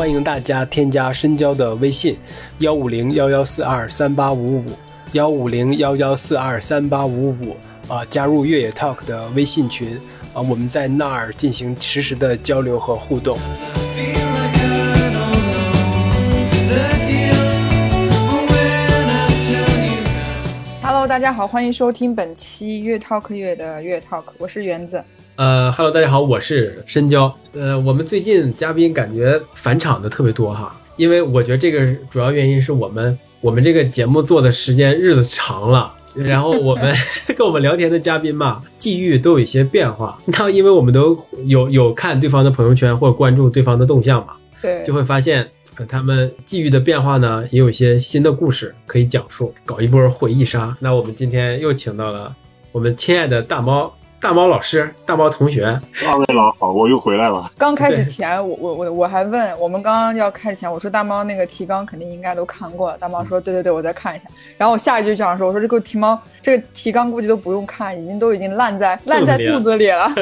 欢迎大家添加深交的微信：幺五零幺幺四二三八五五，幺五零幺幺四二三八五五啊，加入越野 Talk 的微信群啊，我们在那儿进行实时的交流和互动。feel like I don't know the deal, but when I tell you. Hello，大家好，欢迎收听本期越 Talk 越的越 Talk，我是园子。呃哈喽，大家好，我是深交。呃，我们最近嘉宾感觉返场的特别多哈，因为我觉得这个主要原因是我们我们这个节目做的时间日子长了。然后我们 跟我们聊天的嘉宾嘛，际遇都有一些变化。那因为我们都有有看对方的朋友圈或者关注对方的动向嘛，对，就会发现，呃，他们际遇的变化呢，也有一些新的故事可以讲述，搞一波回忆杀。那我们今天又请到了我们亲爱的大猫，大猫老师，大猫同学。二位老好，我又回来了。刚开始前，我我我我还问我们刚刚要开始前，我说大猫那个提纲肯定应该都看过了。大猫说对对对，我再看一下。然后我下一句就想说，我说这个提猫这个提纲估计都不用看，已经都已经烂在烂在肚子里了。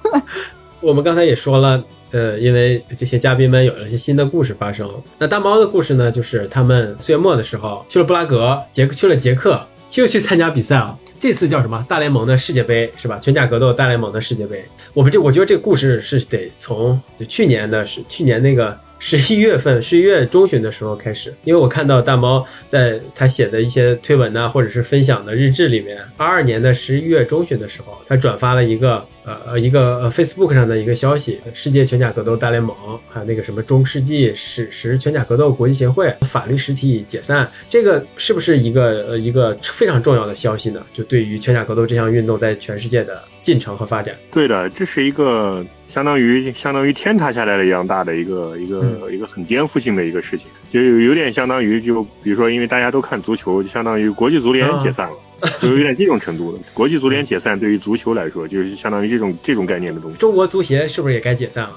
我们刚才也说了，呃，因为这些嘉宾们有了一些新的故事发生。那大猫的故事呢，就是他们四月末的时候去了布拉格，捷克去了捷克，就去参加比赛啊。这次叫什么？大联盟的世界杯是吧？全甲格斗大联盟的世界杯。我们这我觉得这个故事是得从就去年的是去年那个十一月份十一月中旬的时候开始，因为我看到大猫在他写的一些推文呐、或者是分享的日志里面，二二年的十一月中旬的时候，他转发了一个呃呃一个呃 Facebook 上的一个消息，世界全甲格斗大联盟还有那个什么中世纪史实全甲格斗国际协会法律实体解散，这个是不是一个呃一个非常重要的消息呢？就对于全甲格斗这项运动在全世界的进程和发展。对的，这是一个相当于相当于天塌下来了一样大的一个一个、一个很颠覆性的一个事情，就有有点相当于就比如说，因为大家都看足球，就相当于国际足联解散了。就有点这种程度了，国际足联解散对于足球来说，就是相当于这种这种概念的东西。中国足协是不是也该解散了？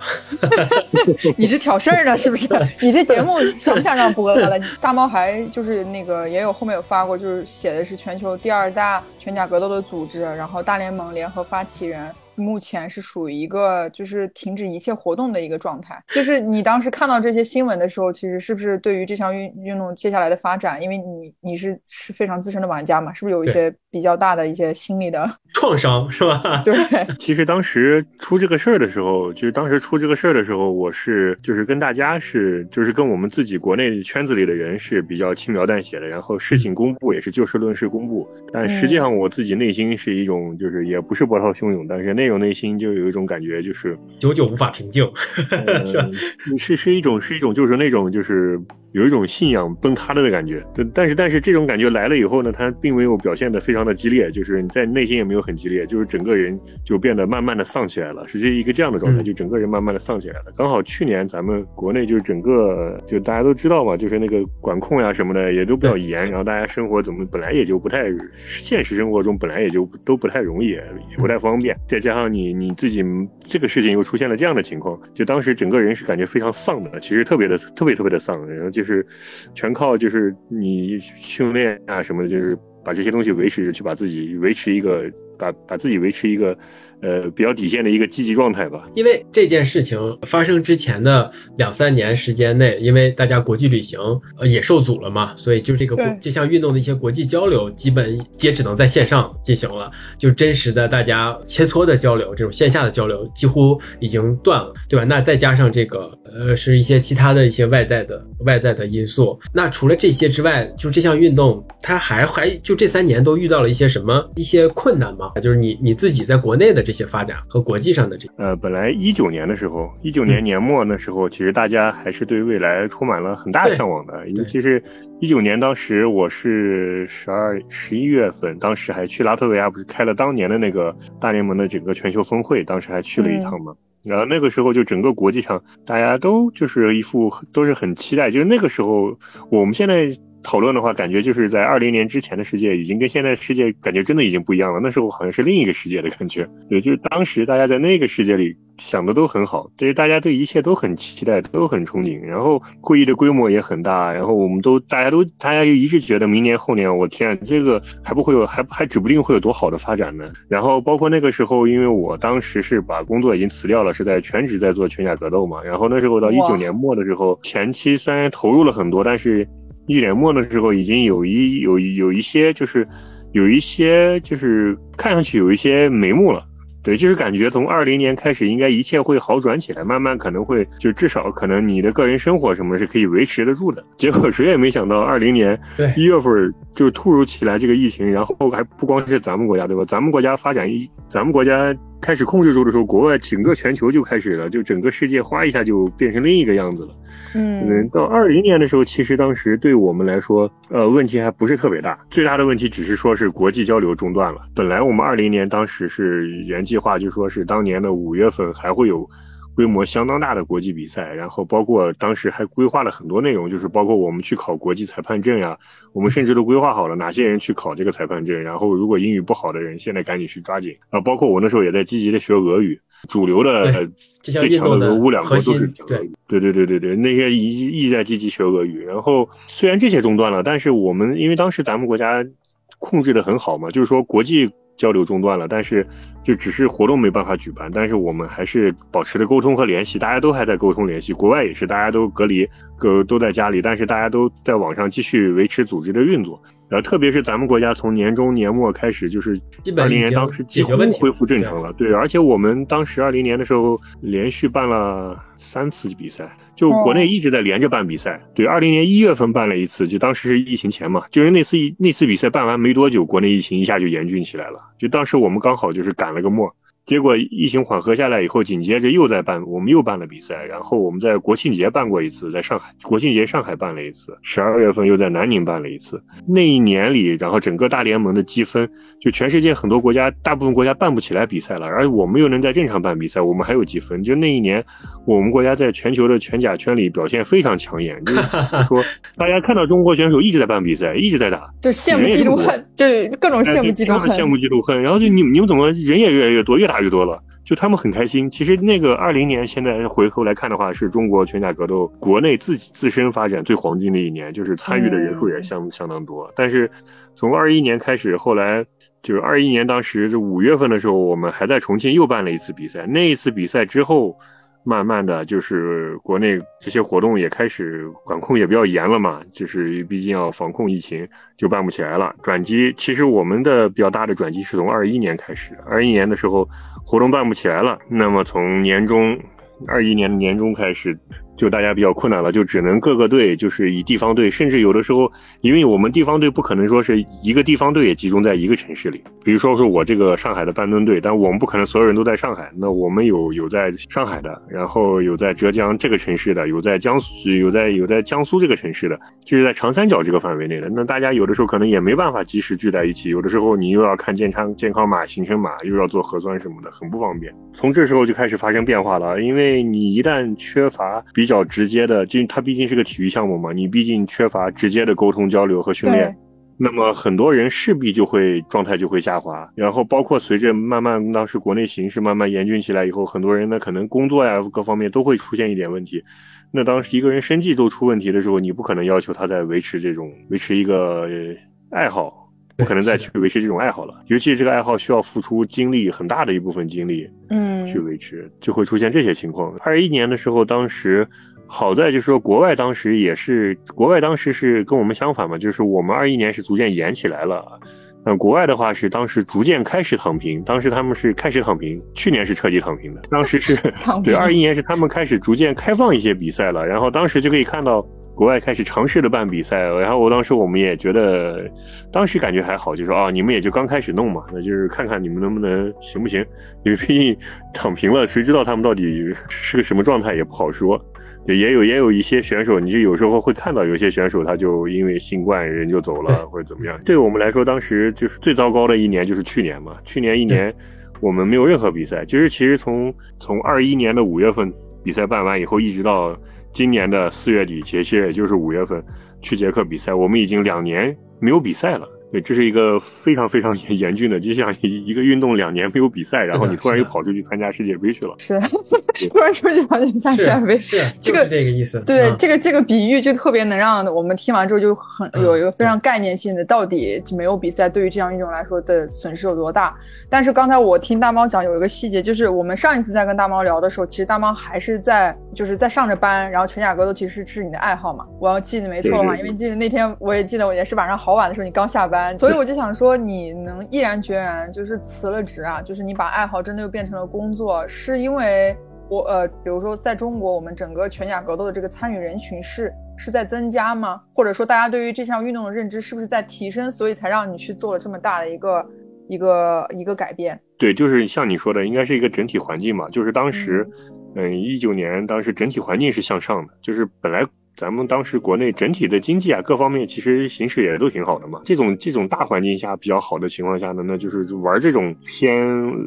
你这挑事儿呢是不是？你这节目想不想让播了？大猫还就是那个也有后面有发过，就是写的是全球第二大拳甲格斗的组织，然后大联盟联合发起人。目前是属于一个就是停止一切活动的一个状态。就是你当时看到这些新闻的时候，其实是不是对于这项运运动接下来的发展，因为你你是是非常资深的玩家嘛，是不是有一些比较大的一些心理的 创伤是吧？对，其实当时出这个事儿的时候，就是当时出这个事儿的时候，我是就是跟大家是就是跟我们自己国内圈子里的人是比较轻描淡写的，然后事情公布也是就事论事公布，但实际上我自己内心是一种就是也不是波涛汹涌，但是那种内心就有一种感觉就是。久久无法平静，是是是一种是一种就是那种就是有一种信仰崩塌了的感觉，但但是但是这种感觉来了以后呢，他并没有表现的非常的激烈，就是你在内心也没有很激烈，就是整个人就变得慢慢的丧起来了，是这一个这样的状态，嗯。就整个人慢慢的丧起来了。刚好去年咱们国内就是整个就大家都知道嘛，就是那个管控呀什么的也都比较严，然后大家生活怎么本来也就不太现实生活中本来也就都不太容易，也不太方便，再加上你你自己这个事情又出现了这样的情况，就当时整个人是感觉非常丧的，其实特别的特别特别的丧，然后就是是全靠就是你训练啊什么的，就是把这些东西维持着，去把自己维持一个把把自己维持一个呃比较底线的一个积极状态吧。因为这件事情发生之前的两三年时间内，因为大家国际旅行呃也受阻了嘛，所以就这个这项运动的一些国际交流，基本也只能在线上进行了，就真实的大家切磋的交流，这种线下的交流几乎已经断了，对吧？那再加上这个呃是一些其他的一些外在的外在的因素，那除了这些之外，就这项运动它还还就这三年都遇到了一些什么一些困难吗？就是你你自己在国内的这些发展和国际上的这呃，本来一九年的时候，一九年年末那时候，其实大家还是对未来充满了很大的向往的。尤其是一九年，当时我是十二、十一月份，当时还去拉脱维亚，不是开了当年的那个大联盟的整个全球峰会，当时还去了一趟嘛。然后那个时候就整个国际上大家都就是一副都是很期待，就是那个时候我们现在讨论的话，感觉就是在二零年之前的世界，已经跟现在世界感觉真的已经不一样了。那时候好像是另一个世界的感觉。对，就是当时大家在那个世界里想的都很好，对，大家对一切都很期待，都很憧憬，然后会议的规模也很大，然后我们都大家都大家就一致觉得明年后年，我天，这个还不会有，还还指不定会有多好的发展呢。然后包括那个时候，因为我当时是把工作已经辞掉了，是在全职在做全甲格斗嘛。然后那时候到一哇九年末的时候，前期虽然投入了很多，但是一年末的时候已经有一有一有一些就是有一些就是看上去有一些眉目了。对，就是感觉从二零年开始，应该一切会好转起来，慢慢可能会就至少可能你的个人生活什么是可以维持得住的。结果谁也没想到，二零年对一月份就突如其来这个疫情，然后还不光是咱们国家，对吧？咱们国家发展一，咱们国家开始控制住的时候，国外整个全球就开始了，就整个世界哗一下就变成另一个样子了。嗯嗯，到二零年的时候，其实当时对我们来说，呃，问题还不是特别大。最大的问题只是说是国际交流中断了。本来我们二零年当时是原计划，就说是当年的五月份还会有规模相当大的国际比赛，然后包括当时还规划了很多内容，就是包括我们去考国际裁判证呀，我们甚至都规划好了哪些人去考这个裁判证，然后如果英语不好的人，现在赶紧去抓紧啊！包括我那时候也在积极的学俄语，主流的呃最强的的俄乌两国都是讲俄语。对对对对对，那些一一直在积极学俄语。然后虽然这些中断了，但是我们因为当时咱们国家控制的很好嘛，就是说国际交流中断了，但是就只是活动没办法举办，但是我们还是保持着沟通和联系，大家都还在沟通联系。国外也是，大家都隔离，各都在家里，但是大家都在网上继续维持组织的运作。然后特别是咱们国家从年中年末开始，就是二零年当时几乎恢复正常了。对，而且我们当时二零年的时候连续办了三次比赛，就国内一直在连着办比赛。对，二零年一月份办了一次，就当时是疫情前嘛，就是那次那次比赛办完没多久，国内疫情一下就严峻起来了。就当时我们刚好就是赶了个末。结果疫情缓和下来以后，紧接着又在办，我们又办了比赛，然后我们在国庆节办过一次，在上海国庆节上海办了一次，十二月份又在南宁办了一次。那一年里，然后整个大联盟的积分，就全世界很多国家，大部分国家办不起来比赛了，而我们又能在正常办比赛，我们还有积分。就那一年，我们国家在全球的全甲圈里表现非常抢眼，就是 说大家看到中国选手一直在办比赛，一直在打，就羡慕嫉妒恨，就是各种羡慕嫉妒恨。羡慕嫉妒恨。然后就你你们怎么人也越来越多，越打越多了？就他们很开心。其实那个二零年，现在回头来看的话，是中国拳甲格斗国内自己自身发展最黄金的一年，就是参与的人数也相、相当多。但是从二一年开始，后来就是二一年当时是五月份的时候，我们还在重庆又办了一次比赛。那一次比赛之后。慢慢的就是国内这些活动也开始管控也比较严了嘛，就是毕竟要防控疫情，就办不起来了。转机其实我们的比较大的转机是从二一年开始，二一年的时候活动办不起来了，那么从年中二一年的年中开始，就大家比较困难了，就只能各个队就是以地方队，甚至有的时候，因为我们地方队不可能说是一个地方队也集中在一个城市里，比如说是我这个上海的半吨队，但我们不可能所有人都在上海，那我们有有在上海的，然后有在浙江这个城市的，有在江苏，有在有在江苏这个城市的，就是在长三角这个范围内的，那大家有的时候可能也没办法及时聚在一起，有的时候你又要看健康健康码、行程码，又要做核酸什么的，很不方便。从这时候就开始发生变化了，因为你一旦缺乏比较直接的，就它毕竟是个体育项目嘛，你毕竟缺乏直接的沟通交流和训练。那么很多人势必就会状态就会下滑，然后包括随着慢慢当时国内形势慢慢严峻起来以后，很多人呢可能工作呀各方面都会出现一点问题。那当时一个人生计都出问题的时候，你不可能要求他在维持这种维持一个呃爱好，不可能再去维持这种爱好了。尤其是这个爱好需要付出精力很大的一部分精力嗯去维持，就会出现这些情况。二一年的时候，当时好在就是说国外当时也是国外当时是跟我们相反嘛，就是我们二一年是逐渐严起来了。那国外的话是当时逐渐开始躺平，当时他们是开始躺平，去年是彻底躺平的，当时是躺对二一年是他们开始逐渐开放一些比赛了，然后当时就可以看到国外开始尝试的办比赛，然后我当时我们也觉得，当时感觉还好，就说啊你们也就刚开始弄嘛，那就是看看你们能不能行不行，因为毕竟躺平了，谁知道他们到底是个什么状态也不好说。也有也有一些选手，你就有时候会看到有些选手他就因为新冠人就走了或者怎么样。对我们来说，当时就是最糟糕的一年就是去年嘛，去年一年我们没有任何比赛，就是其实从从二一年的五月份比赛办完以后，一直到今年的四月底节气，也就是五月份去捷克比赛，我们已经两年没有比赛了。对，这是一个非常非常严 严峻的，就像一一个运动两年没有比赛，然后你突然又跑出去参加世界杯去了。是，突然出去跑去参加世界杯，是，这个就是这个意思。对，嗯这个这个比喻就特别能让我们听完之后就很嗯有一个非常概念性的，到底就没有比赛对于这项运动来说的损失有多大？但是刚才我听大猫讲有一个细节，就是我们上一次在跟大猫聊的时候，其实大猫还是在就是在上着班，然后全甲格斗其实是你的爱好嘛。我要记得没错的话，因为记得那天我也记得我也是晚上好晚的时候你刚下班，所以我就想说你能毅然决然就是辞了职啊，就是你把爱好真的又变成了工作，是因为我呃，比如说在中国，我们整个全甲格斗的这个参与人群是是在增加吗？或者说大家对于这项运动的认知是不是在提升，所以才让你去做了这么大的一个一个一个改变？对，就是像你说的，应该是一个整体环境嘛。就是当时，嗯，一九年当时整体环境是向上的，就是本来咱们当时国内整体的经济啊各方面其实形势也都挺好的嘛。这种这种大环境下比较好的情况下呢，那就是玩这种偏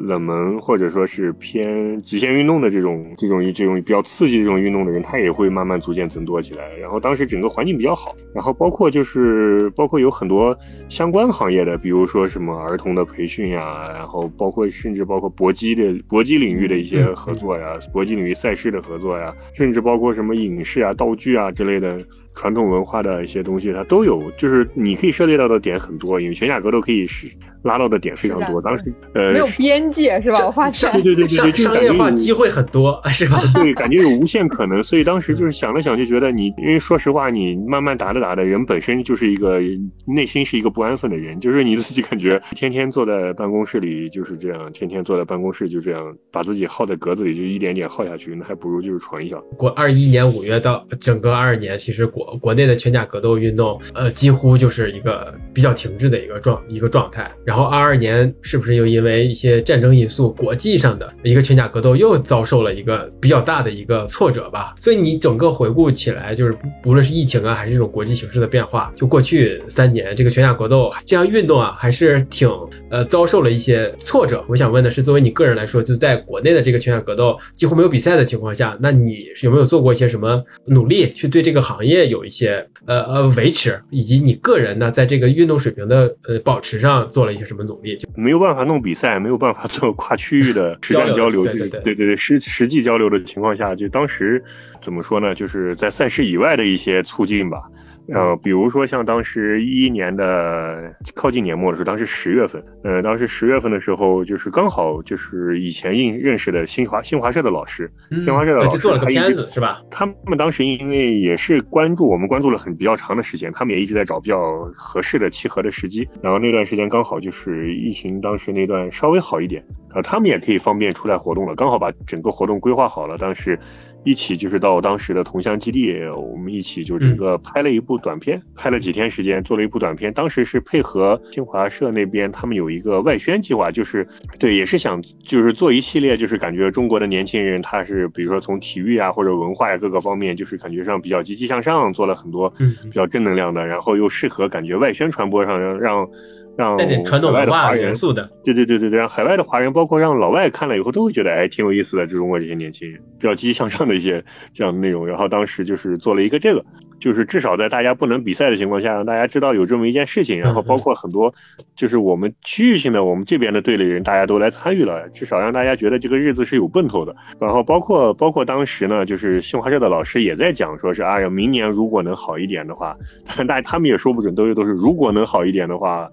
冷门或者说是偏极限运动的这种这种这种比较刺激这种运动的人，他也会慢慢逐渐增多起来。然后当时整个环境比较好，然后包括就是包括有很多相关行业的，比如说什么儿童的培训呀，然后包括甚至包括搏击的搏击领域的一些合作呀，搏击领域赛事的合作呀，甚至包括什么影视啊、道具啊之类的。传统文化的一些东西，它都有，就是你可以涉猎到的点很多，因为全价格都可以是拉到的点非常多。当时呃，没有边界是吧？我发现对对对对对，就是商商业感觉有化机会很多，是吧？对，感觉有无限可能，所以当时就是想了想，就觉得你，因为说实话，你慢慢打着打着，人本身就是一个内心是一个不安分的人，就是你自己感觉天天坐在办公室里就是这样，天天坐在办公室就这样，把自己耗在格子里，就一点点耗下去，那还不如就是闯一下。过二一年五月到整个二二年，其实国国内的全甲格斗运动，呃，几乎就是一个比较停滞的一个状一个状态。然后二二年是不是又因为一些战争因素，国际上的一个全甲格斗又遭受了一个比较大的一个挫折吧？所以你整个回顾起来，就是不论是疫情啊，还是这种国际形势的变化，就过去三年这个全甲格斗这项运动啊，还是挺呃遭受了一些挫折。我想问的是，作为你个人来说，就在国内的这个全甲格斗几乎没有比赛的情况下，那你有没有做过一些什么努力，去对这个行业有一些呃呃维持，以及你个人呢，在这个运动水平的呃保持上做了一些什么努力？就没有办法弄比赛，没有办法做跨区域的 实战交交流，对对对对对实实际交流的情况下，就当时怎么说呢？就是在赛事以外的一些促进吧。呃，比如说像当时一一年的靠近年末的时候，当时十月份，呃，当时十月份的时候，就是刚好就是以前认认识的新华新华社的老师，新华社的老师做了个他一直片子是吧？他们当时因为也是关注我们，关注了很比较长的时间，他们也一直在找比较合适的契合的时机。然后那段时间刚好就是疫情当时那段稍微好一点，呃，他们也可以方便出来活动了，刚好把整个活动规划好了。当时一起就是到当时的同乡基地，我们一起就整个拍了一部短片，拍了几天时间做了一部短片。当时是配合新华社那边，他们有一个外宣计划，就是对，也是想就是做一系列，就是感觉中国的年轻人他是比如说从体育啊或者文化呀各个方面，就是感觉上比较积极向上，做了很多嗯比较正能量的，然后又适合感觉外宣传播上让让让带点传统文化的元素的，对对对对对，让海外的华人，包括让老外看了以后都会觉得，哎，挺有意思的。就中国这些年轻人比较积极向上的一些这样的内容。然后当时就是做了一个这个，就是至少在大家不能比赛的情况下，让大家知道有这么一件事情。然后包括很多就是我们区域性的，我们这边的队里人，大家都来参与了，至少让大家觉得这个日子是有奔头的。然后包括包括当时呢，就是新华社的老师也在讲，说是哎呀，明年如果能好一点的话，但大他们也说不准，都是都是如果能好一点的话。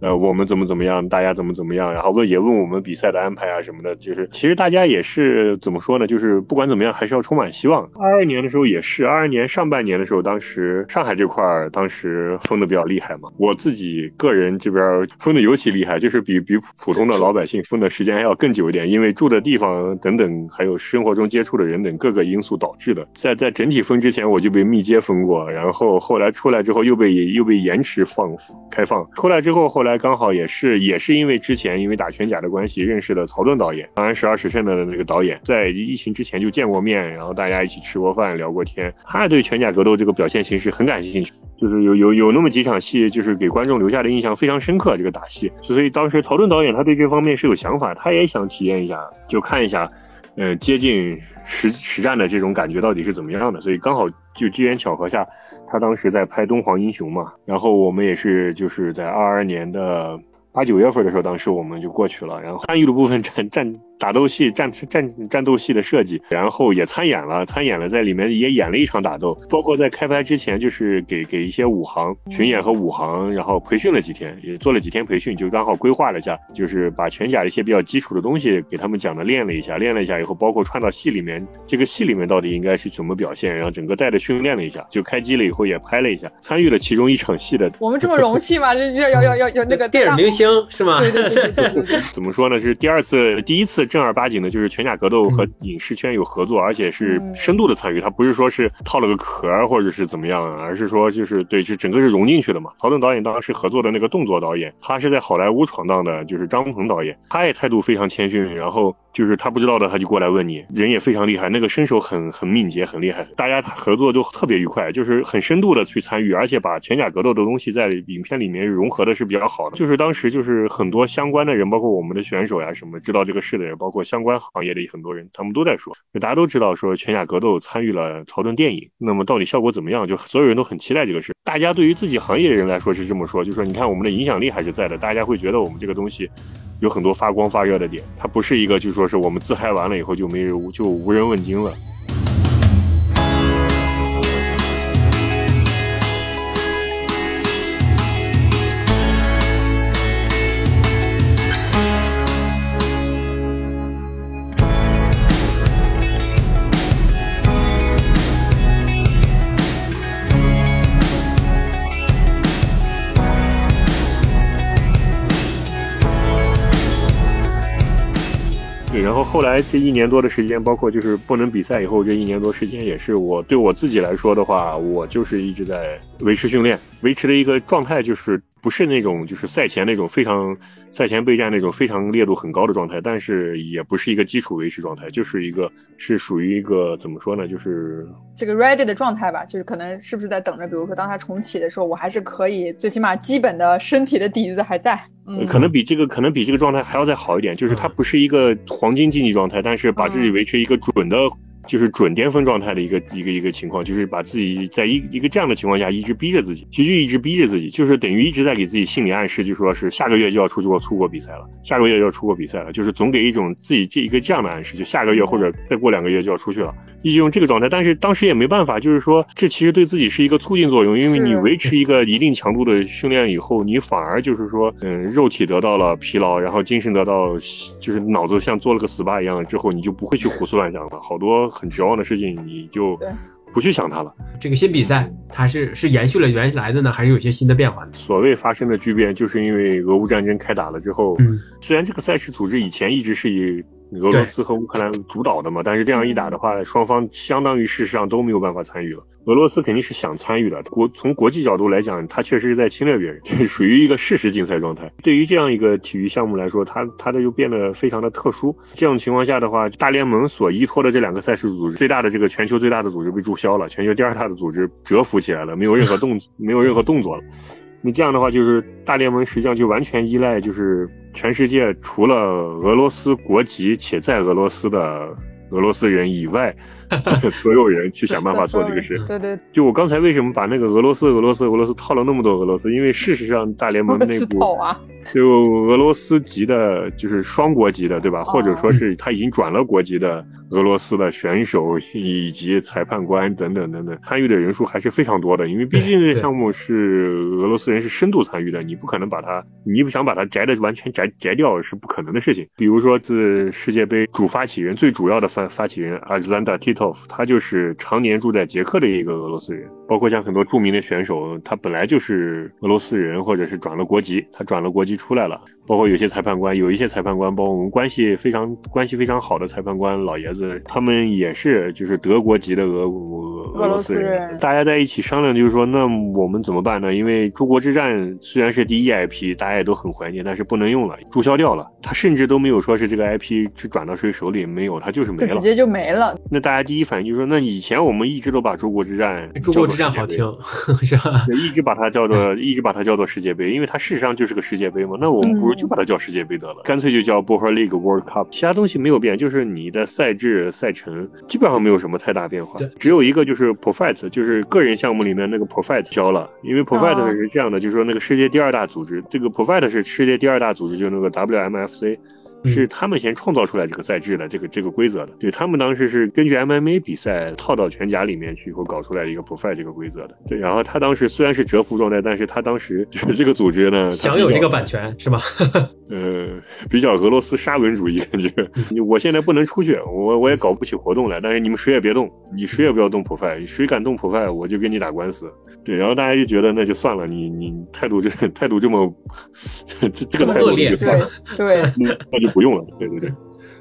呃，我们怎么怎么样，大家怎么怎么样，然后问也问我们比赛的安排啊什么的，就是其实大家也是怎么说呢，就是不管怎么样，还是要充满希望。二二年的时候也是，二二年上半年的时候，当时上海这块儿当时封的比较厉害嘛，我自己个人这边封的尤其厉害，就是比比普通的老百姓封的时间还要更久一点，因为住的地方等等，还有生活中接触的人等各个因素导致的。在在整体封之前，我就被密接封过，然后后来出来之后又被又被延迟放开放，出来之后后来。来刚好也是也是因为之前因为打拳甲的关系认识的曹盾导演，《长安十二时辰》的那个导演，在疫情之前就见过面，然后大家一起吃过饭聊过天。他对拳甲格斗这个表现形式很感兴趣，就是有有有那么几场戏，就是给观众留下的印象非常深刻。这个打戏，所以当时曹盾导演他对这方面是有想法，他也想体验一下，就看一下。呃接近实实战的这种感觉到底是怎么样的，所以刚好就机缘巧合下，他当时在拍《敦煌英雄》嘛，然后我们也是就是在二二年的八九月份的时候，当时我们就过去了，然后参与的部分占占打斗戏、战战战斗戏的设计，然后也参演了，参演了在里面也演了一场打斗，包括在开拍之前，就是给给一些武行巡演和武行，然后培训了几天，也做了几天培训，就刚好规划了一下，就是把拳甲的一些比较基础的东西给他们讲的练了一下，练了一下以后，包括串到戏里面，这个戏里面到底应该是怎么表现，然后整个带着训练了一下，就开机了以后也拍了一下，参与了其中一场戏的我们这么荣幸吗？就要要要要要那个电影明星是吗？对对对对对对对，怎么说呢？是第二次、第一次正儿八经的，就是拳甲格斗和影视圈有合作，而且是嗯深度的参与。他不是说是套了个壳儿或者是怎么样，而是说就是对，是整个是融进去的嘛。曹盾导演当时合作的那个动作导演，他是在好莱坞闯荡的，就是张鹏导演，他也态度非常谦逊，然后就是他不知道的他就过来问你，人也非常厉害，那个身手很很敏捷，很厉害，大家合作都特别愉快，就是很深度的去参与，而且把拳甲格斗的东西在影片里面融合的是比较好的。就是当时就是很多相关的人，包括我们的选手呀什么知道这个事的人，包括相关行业的很多人，他们都在说，就大家都知道说拳甲格斗参与了曹盾电影，那么到底效果怎么样？就所有人都很期待这个事。大家对于自己行业的人来说是这么说，就说你看我们的影响力还是在的，大家会觉得我们这个东西。有很多发光发热的点，它不是一个就说是我们自嗨完了以后就没人就无人问津了。后来这一年多的时间，包括就是不能比赛以后这一年多时间，也是我对我自己来说的话，我就是一直在维持训练，维持的一个状态，就是不是那种就是赛前那种非常赛前备战那种非常烈度很高的状态，但是也不是一个基础维持状态，就是一个是属于一个怎么说呢，就是这个 ready 的状态吧，就是可能是不是在等着，比如说当它重启的时候，我还是可以，最起码基本的身体的底子还在。嗯，呃可能比这个可能比这个状态还要再好一点，就是它不是一个黄金竞技状态，但是把自己维持一个准的，就是准巅峰状态的一个一个一个情况，就是把自己在一一个这样的情况下一直逼着自己，其实一直逼着自己，就是等于一直在给自己心理暗示，就说是下个月就要出国出国比赛了，下个月就要出国比赛了，就是总给一种自己这一个这样的暗示，就下个月或者再过两个月就要出去了，一直用这个状态，但是当时也没办法，就是说这其实对自己是一个促进作用，因为你维持一个一定强度的训练以后，你反而就是说，嗯，肉体得到了疲劳，然后精神得到，就是脑子像做了个 SPA 一样之后，你就不会去胡思乱想了，好多很绝望的事情你就不去想它了。这个新比赛它是是延续了原来的呢，还是有些新的变化呢？所谓发生的巨变，就是因为俄乌战争开打了之后，嗯，虽然这个赛事组织以前一直是以俄罗斯和乌克兰主导的嘛，但是这样一打的话，双方相当于事实上都没有办法参与了。俄罗斯肯定是想参与的，国从国际角度来讲，他确实是在侵略别人，属于一个事实竞赛状态。对于这样一个体育项目来说，它它的又变得非常的特殊。这种情况下的话，大联盟所依托的这两个赛事组织，最大的这个全球最大的组织被注销了，全球第二大的组织蛰伏起来了，没有任何动没有任何动作了。你这样的话，就是大联盟实际上就完全依赖，就是全世界除了俄罗斯国籍且在俄罗斯的俄罗斯人以外，所有人去想办法做这个事。对对，就我刚才为什么把那个俄罗斯、俄罗斯、俄罗斯套了那么多俄罗斯？因为事实上大联盟内部就俄罗斯籍的，就是双国籍的，对吧？或者说是他已经转了国籍的俄罗斯的选手以及裁判官等等等等，参与的人数还是非常多的。因为毕竟这个项目是俄罗斯人是深度参与的，你不可能把它，你不想把它摘的完全摘摘掉是不可能的事情。比如说，自世界杯主发起人最主要的发发起人 Alexander 他就是常年住在捷克的一个俄罗斯人。包括像很多著名的选手，他本来就是俄罗斯人，或者是转了国籍，他转了国籍出来了。包括有些裁判官，有一些裁判官，包括我们关系非常关系非常好的裁判官老爷子，他们也是就是德国籍的俄俄俄罗斯斯人大家在一起商量，就是说，那我们怎么办呢？因为诸国之战虽然是第一 IP，大家也都很怀念，但是不能用了，注销掉了。他甚至都没有说是这个 IP 去转到谁手里，没有，他就是没了。直接就没了。那大家第一反应就是说，那以前我们一直都把诸国之战，诸国之战好听，是吧？一直把它叫做一直把它叫做世界杯，因为它事实上就是个世界杯嘛。那我们不如就把它叫世界杯得了，干脆就叫 b o h r League World Cup，其他东西没有变，就是你的赛制赛程基本上没有什么太大变化对，只有一个就是 Profit，就是个人项目里面那个 Profit 交了，因为 Profit 哦是这样的，就是说那个世界第二大组织，这个 Profit 是世界第二大组织，就是那个 WMFC。嗯是他们先创造出来这个赛制的，这个这个规则的。对他们当时是根据 MMA 比赛套到拳甲里面去以后搞出来一个 Profit 这个规则的。对，然后他当时虽然是蛰伏状态，但是他当时就是这个组织呢，享有这个版权是吧？呃，比较俄罗斯沙文主义感觉。你我现在不能出去，我我也搞不起活动来，但是你们谁也别动，你谁也不要动 Profit，谁敢动 Profit，我就跟你打官司。对，然后大家就觉得那就算了，你你态度这态度这么这这个态度就算了。对 对，那那就不用了。对对对，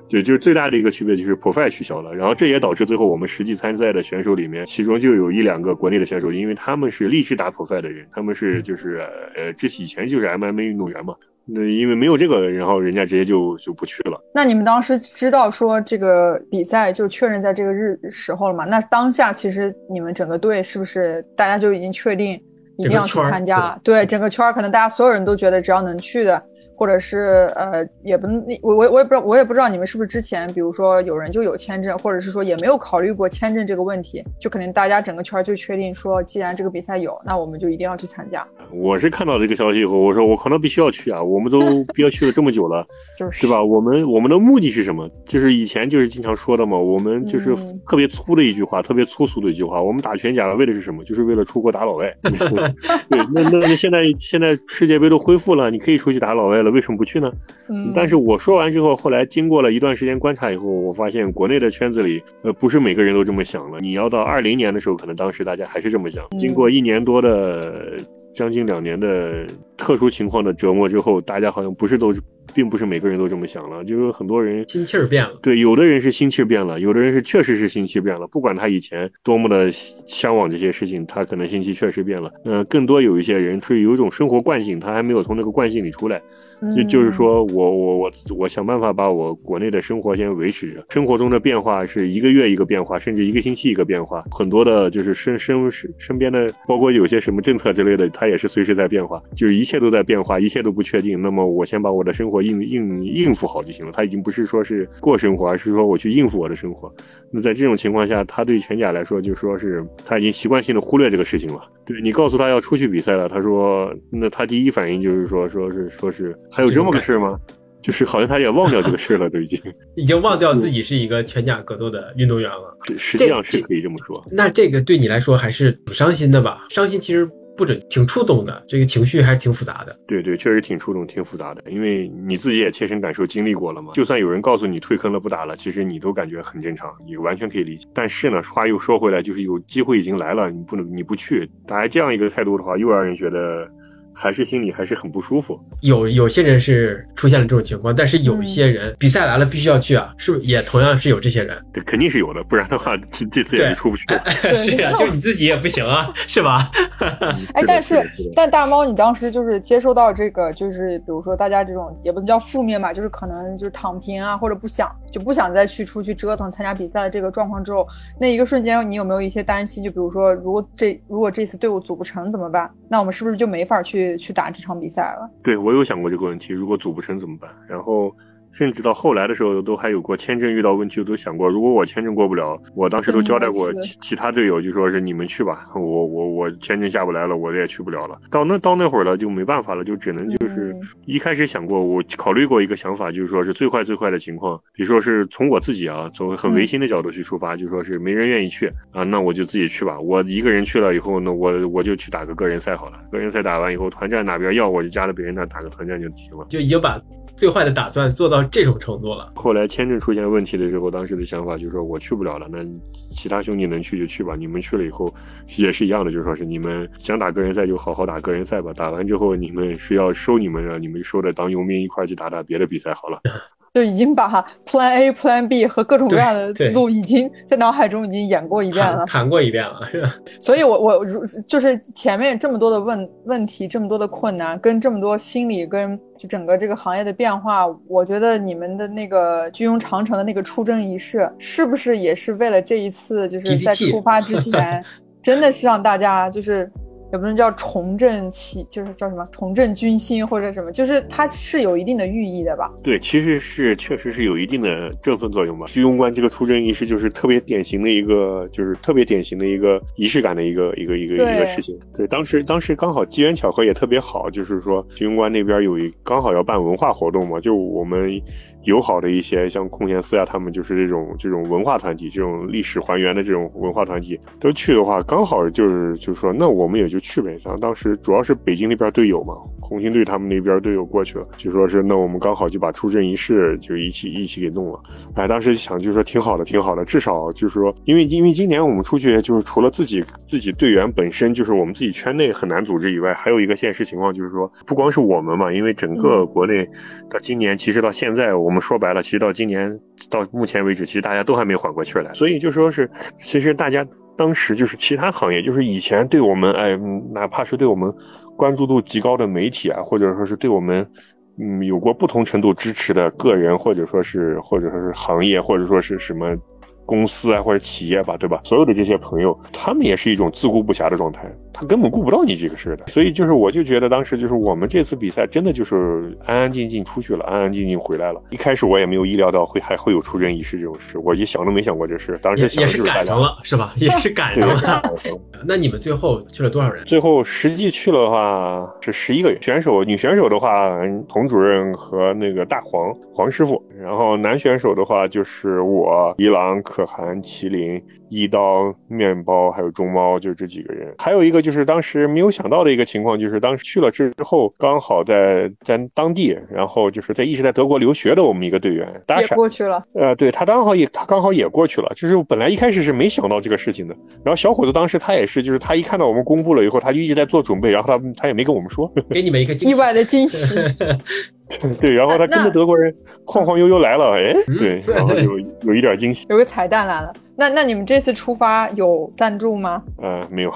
对，就是最大的一个区别就是 Profile 取消了，然后这也导致最后我们实际参赛的选手里面，其中就有一两个国内的选手，因为他们是立志打 Profile 的人，他们是就是呃之以前就是 MMA 运动员嘛。那因为没有这个，然后人家直接就就不去了。那你们当时知道说这个比赛就确认在这个日时候了吗？那当下其实你们整个队是不是大家就已经确定一定要去参加？对，整个圈儿可能大家所有人都觉得只要能去的，或者是呃也不能，我我我也不知道，我也不知道你们是不是之前比如说有人就有签证，或者是说也没有考虑过签证这个问题，就肯定大家整个圈儿就确定说，既然这个比赛有，那我们就一定要去参加，我是看到这个消息以后，我说我可能必须要去啊！我们都 憋屈了这么久了，就是对吧？我们我们的目的是什么？就是以前就是经常说的嘛，我们就是嗯特别粗的一句话，特别粗俗的一句话，我们打拳甲为的是什么？就是为了出国打老外。对，那那那现在现在世界杯都恢复了，你可以出去打老外了，为什么不去呢？嗯，但是我说完之后，后来经过了一段时间观察以后，我发现国内的圈子里，呃，不是每个人都这么想了。你要到二零年的时候，可能当时大家还是这么想。经过一年多的、将近两年的特殊情况的折磨之后，大家好像不是都，并不是每个人都这么想了。就是很多人心气儿变了。对，有的人是心气儿变了，有的人是确实是心气变了。不管他以前多么的向往这些事情，他可能心气确实变了。呃，更多有一些人是有一种生活惯性，他还没有从那个惯性里出来。就就是说我我我我想办法把我国内的生活先维持着，生活中的变化是一个月一个变化，甚至一个星期一个变化，很多的就是身身身身边的，包括有些什么政策之类的，它也是随时在变化，就是一切都在变化，一切都不确定。那么我先把我的生活应应应付好就行了，它已经不是说是过生活，而是说我去应付我的生活。那在这种情况下，他对全甲来说，就说是他已经习惯性的忽略这个事情了。对你告诉他要出去比赛了，他说，那他第一反应就是说，说是说是还有这么个事儿吗？就是好像他也忘掉这个事儿了，都已经。已经忘掉自己是一个拳甲格斗的运动员了。实实际上是可以这么说。那这个对你来说还是挺伤心的吧？伤心其实不准，挺触动的，这个情绪还是挺复杂的。对对，确实挺触动、挺复杂的，因为你自己也切身感受经历过了嘛。就算有人告诉你退坑了、不打了，其实你都感觉很正常，你完全可以理解。但是呢，话又说回来，就是有机会已经来了，你不能你不去，大家这样一个态度的话，又让人觉得还是心里还是很不舒服。有有些人是出现了这种情况，但是有一些人、比赛来了必须要去啊，是不是也同样是有这些人？对肯定是有的，不然的话，这这次也是出不去。是呀、就是你自己也不行啊，是吧？哎，但是但大猫，你当时就是接收到这个，就是比如说大家这种也不能叫负面吧，就是可能就是躺平啊，或者不想就不想再去出去折腾参加比赛的这个状况之后，那一个瞬间你有没有一些担心？就比如说，如果这如果这次队伍组不成怎么办？那我们是不是就没法去去打这场比赛了？对我有想过这个问题，如果组不成怎么办？然后甚至到后来的时候，都还有过签证遇到问题，我都想过，如果我签证过不了，我当时都交代过其其他队友，就说是你们去吧，我我我签证下不来了，我也去不了了。到那到那会儿了，就没办法了，就只能就是、嗯一开始想过，我考虑过一个想法，就是说是最坏最坏的情况，比如说是从我自己啊，从很违心的角度去出发，就说是没人愿意去啊，那我就自己去吧。我一个人去了以后呢，我我就去打个个人赛好了。个人赛打完以后，团战哪边要我就加到别人那打个团战就行了。就已经把最坏的打算做到这种程度了。后来签证出现问题的时候，当时的想法就是说我去不了了，那其他兄弟能去就去吧。你们去了以后也是一样的，就说是你们想打个人赛就好好打个人赛吧。打完之后你们是要收你们让，你们收的当佣兵一块去打打别的比赛好了。就已经把 Plan A、Plan B 和各种各样的路已经在脑海中已经演过一遍了谈。过一遍了，是吧？所以我，我如就是前面这么多的问问题，这么多的困难，跟这么多心理跟就整个这个行业的变化，我觉得你们的那个军用长城的那个出征仪式，是不是也是为了这一次，就是在出发之前，真的是让大家就是。也不能叫重振起，就是叫什么重振军心或者什么，就是它是有一定的寓意的吧？对，其实是确实是有一定的振奋作用吧。居庸关这个出征仪式就是特别典型的一个，就是特别典型的一个仪式感的一个一个一个一个事情。对，当时当时刚好机缘巧合也特别好，就是说居庸关那边有一刚好要办文化活动嘛，就我们友好的一些像空闲寺啊，他们就是这种这种文化团体，这种历史还原的这种文化团体都去的话，刚好就是就是说，那我们也就去呗。然后当时主要是北京那边队友嘛，空军队他们那边队友过去了，就说是那我们刚好就把出征仪式就一起一起给弄了。哎，当时想就是说挺好的，挺好的，至少就是说，因为因为今年我们出去就是除了自己自己队员本身就是我们自己圈内很难组织以外，还有一个现实情况就是说，不光是我们嘛，因为整个国内到今年其实到现在我们说白了，其实到今年到目前为止，其实大家都还没缓过气儿来，所以就说是其实大家。当时就是其他行业，就是以前对我们，哎，哪怕是对我们关注度极高的媒体啊，或者说是对我们，嗯，有过不同程度支持的个人，或者说是或者说是行业，或者说是什么公司啊或者企业吧，对吧？所有的这些朋友，他们也是一种自顾不暇的状态，他根本顾不到你这个事儿的。所以就是我就觉得当时就是我们这次比赛真的就是安安静静出去了，安安静静回来了。一开始我也没有意料到会还会有出征仪式这种事，我也想都没想过这事。当时也是赶上了，是吧？也是赶上了。赶上了那你们最后去了多少人？最后实际去了的话是十一个人，选手女选手的话，童主任和那个大黄黄师傅，然后男选手的话就是我、伊朗、可汗、麒麟、一刀、面包还有中猫，就这几个人。还有一个就是当时没有想到的一个情况，就是当时去了之后，刚好在在当地，然后就是在一直在德国留学的我们一个队员达也，过去了，呃，对他刚好也他刚好也过去了，就是本来一开始是没想到这个事情的。然后小伙子当时他也是，就是他一看到我们公布了以后，他就一直在做准备，然后他他也没跟我们说，给你们一个惊喜意外的惊喜。对，然后他跟着德国人晃晃悠悠来了，哎，嗯对，然后有有一点惊喜，有个彩蛋来了。那那你们这次出发有赞助吗？呃，没有，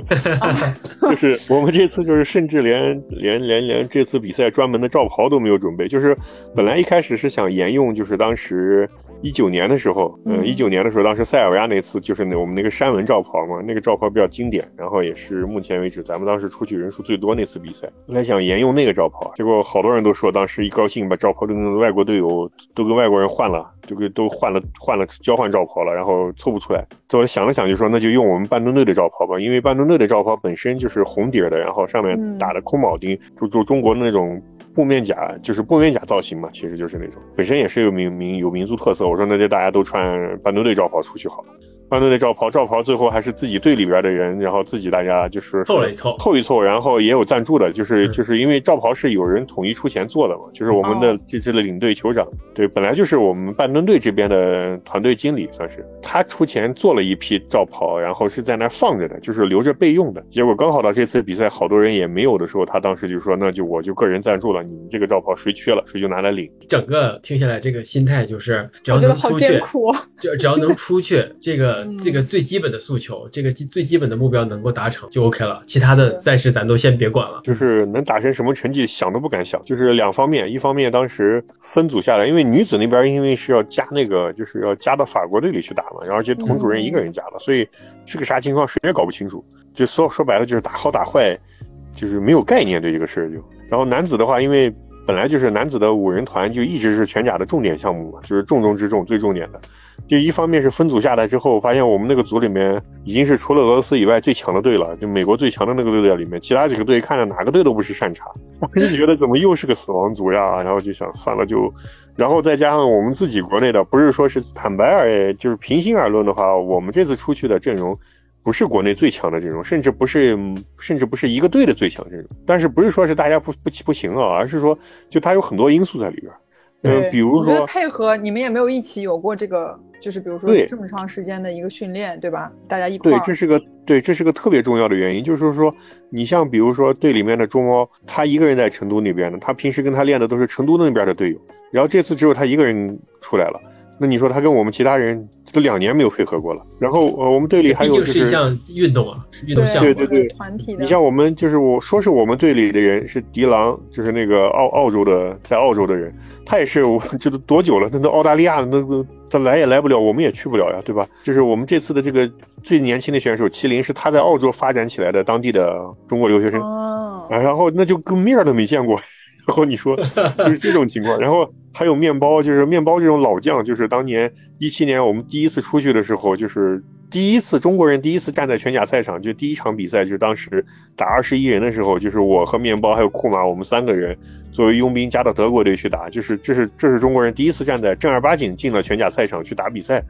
就是我们这次就是甚至连连连连这次比赛专门的罩袍都没有准备，就是本来一开始是想沿用就是当时一九年的时候，嗯，嗯。一九年的时候，当时塞尔维亚那次就是那我们那个山纹罩袍嘛，那个罩袍比较经典，然后也是目前为止咱们当时出去人数最多那次比赛，本来想沿用那个罩袍，结果好多人都说当时一高兴把罩袍都跟外国队友都跟外国人换了，就跟都换了换了交换罩袍了，然后凑不出来。最后想了想，就说那就用我们半吨队的罩袍吧，因为半吨队的罩袍本身就是红底儿的，然后上面嗯。打的空铆钉，就就中国的那种布面甲，就是布面甲造型嘛，其实就是那种本身也是有民民有民族特色。我说那就大家都穿半吨队罩袍出去好了。半吨的罩袍，罩袍最后还是自己队里边的人，然后自己大家就是凑了一凑凑一凑，然后也有赞助的，就是嗯就是因为罩袍是有人统一出钱做的嘛，就是我们的哦这支的领队酋长，对，本来就是我们半吨队这边的团队经理，算是他出钱做了一批罩袍，然后是在那放着的，就是留着备用的。结果刚好到这次比赛，好多人也没有的时候，他当时就说，那就我就个人赞助了，你们这个罩袍谁缺了，谁就拿来领。整个听下来，这个心态就是只要觉得好能出去艰，苦。只只要能出去，这个嗯这个最基本的诉求，这个基最基本的目标能够达成就 OK 了，其他的暂时咱都先别管了。就是能打成什么成绩，想都不敢想。就是两方面，一方面当时分组下来，因为女子那边因为是要加那个，就是要加到法国队里去打嘛，然后而且童主任一个人加了，所以是个啥情况谁也搞不清楚。就说说白了就是打好打坏，就是没有概念对这个事儿就。然后男子的话，因为本来就是男子的五人团就一直是全甲的重点项目嘛，就是重中之重、最重点的。就一方面是分组下来之后，发现我们那个组里面已经是除了俄罗斯以外最强的队了，就美国最强的那个队在里面，其他几个队看着哪个队都不是善茬，我就觉得怎么又是个死亡组呀？然后就想算了就，然后再加上我们自己国内的，不是说是坦白而就是平心而论的话，我们这次出去的阵容。不是国内最强的阵容，甚至不是，甚至不是一个队的最强阵容。但是不是说是大家不不不行啊，而是说就他有很多因素在里边。嗯、对比如说，配合你们也没有一起有过这个，就是比如说对这么长时间的一个训练，对吧？大家一块，，对这是个对，这是个特别重要的原因，就是说，你像比如说队里面的中猫，他一个人在成都那边的，他平时跟他练的都是成都那边的队友，然后这次只有他一个人出来了，那你说他跟我们其他人都两年没有配合过了。然后呃，我们队里还有就是一项运动啊，是运动项目。对对对团体的。你像我们就是我说是我们队里的人是迪郎，就是那个澳澳洲的在澳洲的人，他也是我这都 多久了？那都澳大利亚那个他来也来不了，我们也去不了呀，对吧？就是我们这次的这个最年轻的选手麒麟是他在澳洲发展起来的当地的中国留学生，哦，啊，然后那就跟面儿都没见过。然后你说 就是这种情况，然后还有面包，就是面包这种老将，就是当年一七年我们第一次出去的时候，就是第一次中国人第一次站在全甲赛场，就第一场比赛，就是当时打二十一人的时候，就是我和面包还有库马，我们三个人作为佣兵加到德国队去打，就是这是这是中国人第一次站在正儿八经进了全甲赛场去打比赛，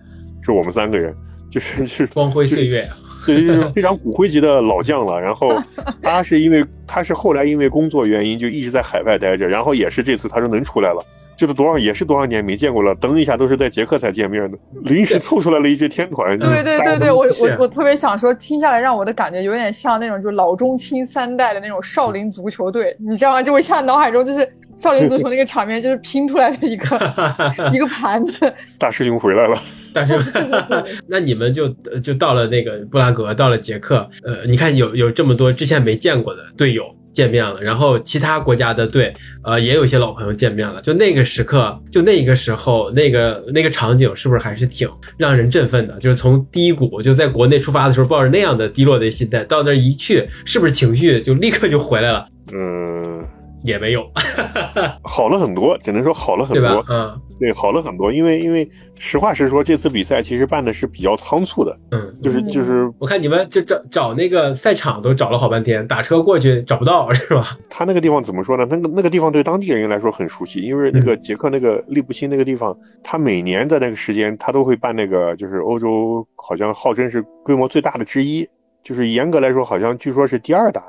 是我们三个人，就是是光辉岁月啊！对，就是 非常骨灰级的老将了。然后他是因为他是后来因为工作原因就一直在海外待着，然后也是这次他说能出来了，这都多少也是多少年没见过了，噔一下都是在捷克才见面的，临时凑出来了一支天团。对对对对，我我我特别想说，听下来让我的感觉有点像那种就是老中青三代的那种少林足球队，你知道吗？就我现在脑海中就是少林足球那个场面，就是拼出来的一个 一个盘子。大师兄回来了。但是 那你们就呃就到了那个布拉格，到了捷克，呃，你看有有这么多之前没见过的队友见面了，然后其他国家的队，呃，也有一些老朋友见面了。就那个时刻，就那个时候，那个那个场景，是不是还是挺让人振奋的？就是从低谷就在国内出发的时候，抱着那样的低落的心态，到那儿一去，是不是情绪就立刻就回来了？嗯，也没有，好了很多，只能说好了很多？。嗯对，好了很多。因为因为实话实说，这次比赛其实办的是比较仓促的，嗯，就是嗯就是我看你们就找找那个赛场都找了好半天，打车过去找不到，是吧？他那个地方怎么说呢？那个那个地方对当地人来说很熟悉，因为那个捷克那个利布辛那个地方，他每年的那个时间，他都会办那个，就是欧洲好像号称是规模最大的之一，就是严格来说，好像据说是第二大，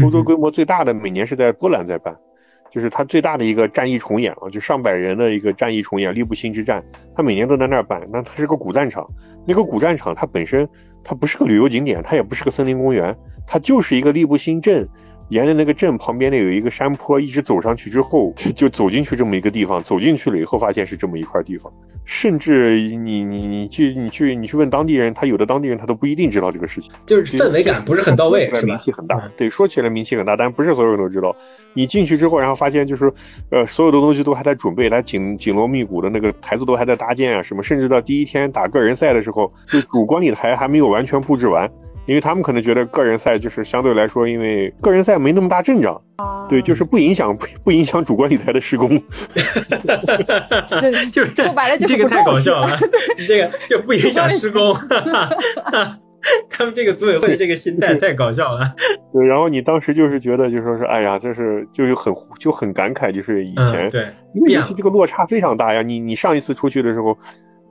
欧洲规模最大的每年是在波兰在办，就是它最大的一个战役重演啊，就上百人的一个战役重演，利布辛之战，它每年都在那儿办。那它是个古战场，那个古战场它本身它不是个旅游景点，它也不是个森林公园，它就是一个利布辛镇。沿着那个镇旁边的有一个山坡，一直走上去之后，就走进去这么一个地方。走进去了以后，发现是这么一块地方。甚至你你你去你去你去问当地人，他有的当地人他都不一定知道这个事情。就是氛围感不是很到位，名？气很大嗯，对，说起来名气很大，但不是所有人都知道。你进去之后，然后发现就是，呃，所有的东西都还在准备，它紧紧锣密鼓的那个台子都还在搭建啊，什么，甚至到第一天打个人赛的时候，就主观礼台还没有完全布置完。因为他们可能觉得个人赛就是相对来说，因为个人赛没那么大阵仗，啊对，就是不影响不 不影响主观理财的施工。对就是说白了就是这个太搞笑了，你 这个就不影响施工。他们这个组委会的这个心态太搞笑了。对，然后你当时就是觉得，就说是，哎呀，这是就是很就很感慨，就是以前嗯，对，因为变了尤其这个落差非常大呀。你你上一次出去的时候，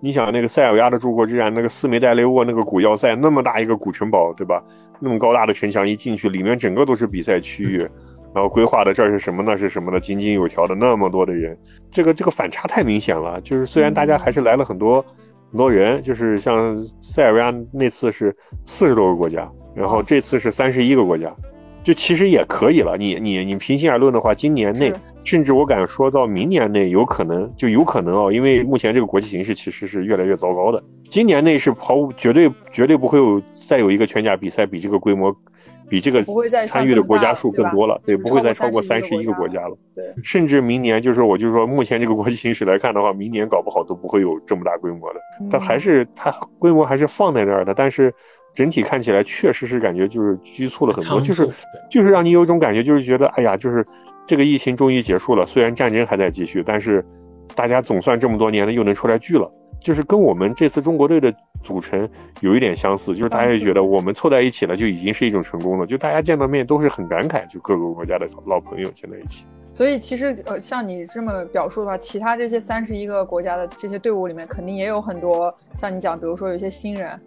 你想那个塞尔维亚的诸国之战，那个斯梅代雷沃那个古要塞，那么大一个古城堡，对吧？那么高大的城墙一进去，里面整个都是比赛区域，然后规划的这是什么那是什么的，井井有条的那么多的人，这个这个反差太明显了。就是虽然大家还是来了很多很多人，就是像塞尔维亚那次是四十多个国家，然后这次是三十一个国家。就其实也可以了，你你你平心而论的话，今年内甚至我敢说到明年内有可能，就有可能哦，因为目前这个国际形势其实是越来越糟糕的。今年内是毫无绝对绝对不会有再有一个全甲比赛比这个规模，比这个参与的国家数更多了，对，不会再超过三十一个国国家了。对，甚至明年就是我就说，目前这个国际形势来看的话，明年搞不好都不会有这么大规模的。但还是它规模还是放在那儿的，但是整体看起来确实是感觉就是局促了很多，就是就是让你有一种感觉，就是觉得哎呀，就是这个疫情终于结束了，虽然战争还在继续，但是大家总算这么多年了又能出来聚了，就是跟我们这次中国队的组成有一点相似，就是大家也觉得我们凑在一起了就已经是一种成功了，就大家见到面都是很感慨，就各个国家的老朋友见在一起。所以其实呃，像你这么表述的话，其他这些三十一个国家的这些队伍里面，肯定也有很多像你讲，比如说有一些新人，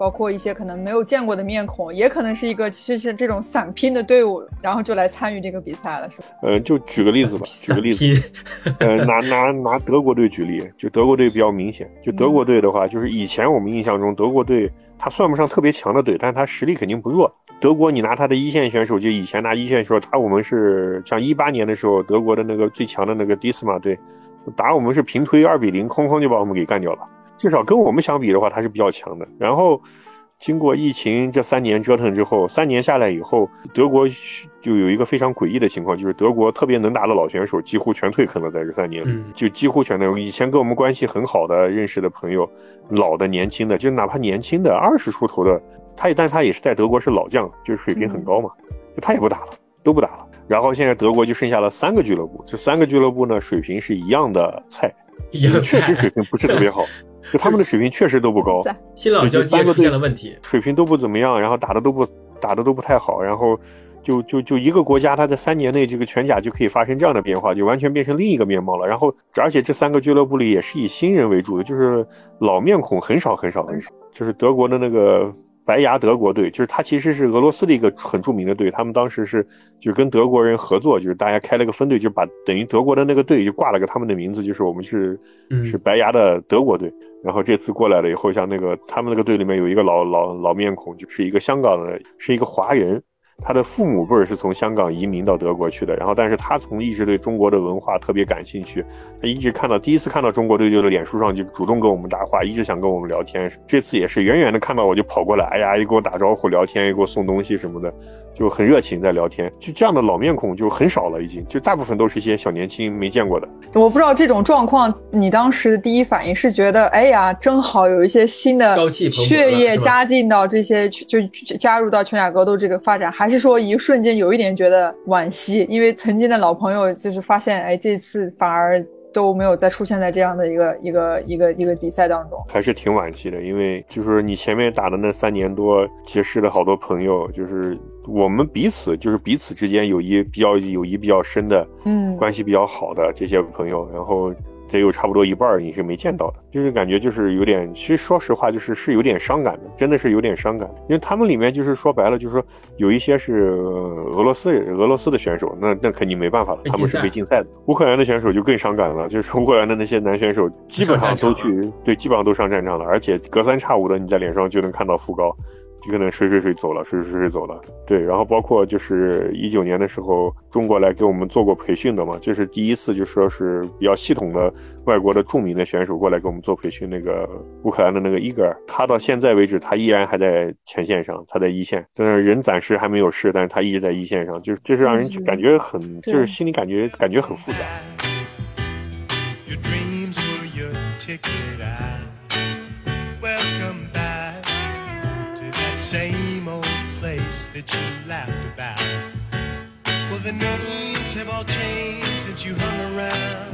包括一些可能没有见过的面孔，也可能是一个就是这种散拼的队伍，然后就来参与这个比赛了，是吧？呃，就举个例子吧，举个例子，呃，拿 拿拿德国队举例，就德国队比较明显。就德国队的话，就是以前我们印象中德国队，他算不上特别强的队，但他实力肯定不弱。德国，你拿他的一线选手，就以前拿一线说，打我们是像一八年的时候，德国的那个最强的那个迪斯马队，打我们是平推二比零，哐哐就把我们给干掉了。至少跟我们相比的话，他是比较强的。然后经过疫情这三年折腾之后，三年下来以后，德国就有一个非常诡异的情况，就是德国特别能打的老选手几乎全退坑了，在这三年就几乎全退。以前跟我们关系很好的认识的朋友，老的、年轻的，就哪怕年轻的二十出头的，他也但他也是在德国是老将，就是水平很高嘛，就他也不打了，都不打了。然后现在德国就剩下了三个俱乐部，这三个俱乐部呢水平是一样的菜，一样的确实水平不是特别好，就他们的水平确实都不高。赛新老交接出现了问题，水平都不怎么样，然后打的都不打的都不太好，然后就就就一个国家，它在三年内这个全甲就可以发生这样的变化，就完全变成另一个面貌了。然后而且这三个俱乐部里也是以新人为主的，就是老面孔很少很少很少，就是德国的那个。白牙德国队，就是他其实是俄罗斯的一个很著名的队，他们当时是就是跟德国人合作，就是大家开了个分队，就把等于德国的那个队就挂了个他们的名字，就是我们是嗯是白牙的德国队。然后这次过来了以后，像那个他们那个队里面有一个老老老面孔，就是一个香港的，是一个华人，他的父母辈儿是从香港移民到德国去的。然后，但是他从一直对中国的文化特别感兴趣，他一直看到第一次看到中国队就在脸书上就主动跟我们搭话，一直想跟我们聊天。这次也是远远的看到我就跑过来，哎呀，又给我打招呼聊天，又给我送东西什么的，就很热情在聊天。就这样的老面孔就很少了，已经就大部分都是一些小年轻没见过的。我不知道这种状况，你当时的第一反应是觉得，哎呀，正好有一些新的血液加进到这些，就就加入到全甲格斗这个发展，还是说一瞬间有一点觉得惋惜，因为曾经的老朋友就是发现，哎，这次反而都没有再出现在这样的一个一个一个一个比赛当中。还是挺惋惜的，因为就是你前面打的那三年多，结识了好多朋友，就是我们彼此就是彼此之间友谊比较友谊比较深的，嗯，关系比较好的这些朋友，然后得有差不多一半儿你是没见到的，就是感觉就是有点，其实说实话就是是有点伤感的，真的是有点伤感，因为他们里面就是说白了就是说有一些是呃俄罗斯人俄罗斯的选手，那那肯定没办法了，他们是被禁赛的。乌克兰的选手就更伤感了，就是乌克兰的那些男选手基本上都去对，基本上都上战场了，而且隔三差五的你在脸上就能看到副高。就可能谁谁谁走了，谁谁谁走了，对，然后包括就是一九年的时候，中国来给我们做过培训的嘛，这是第一次，就说是比较系统的外国的著名的选手过来给我们做培训。那个乌克兰的那个伊戈尔，他到现在为止，他依然还在前线上，他在一线，但是人暂时还没有事，但是他一直在一线上，就是这是让人嗯感觉很，就是心里感觉感觉很复杂。Same old place that you laughed about. Well, the names have all changed since you hung around,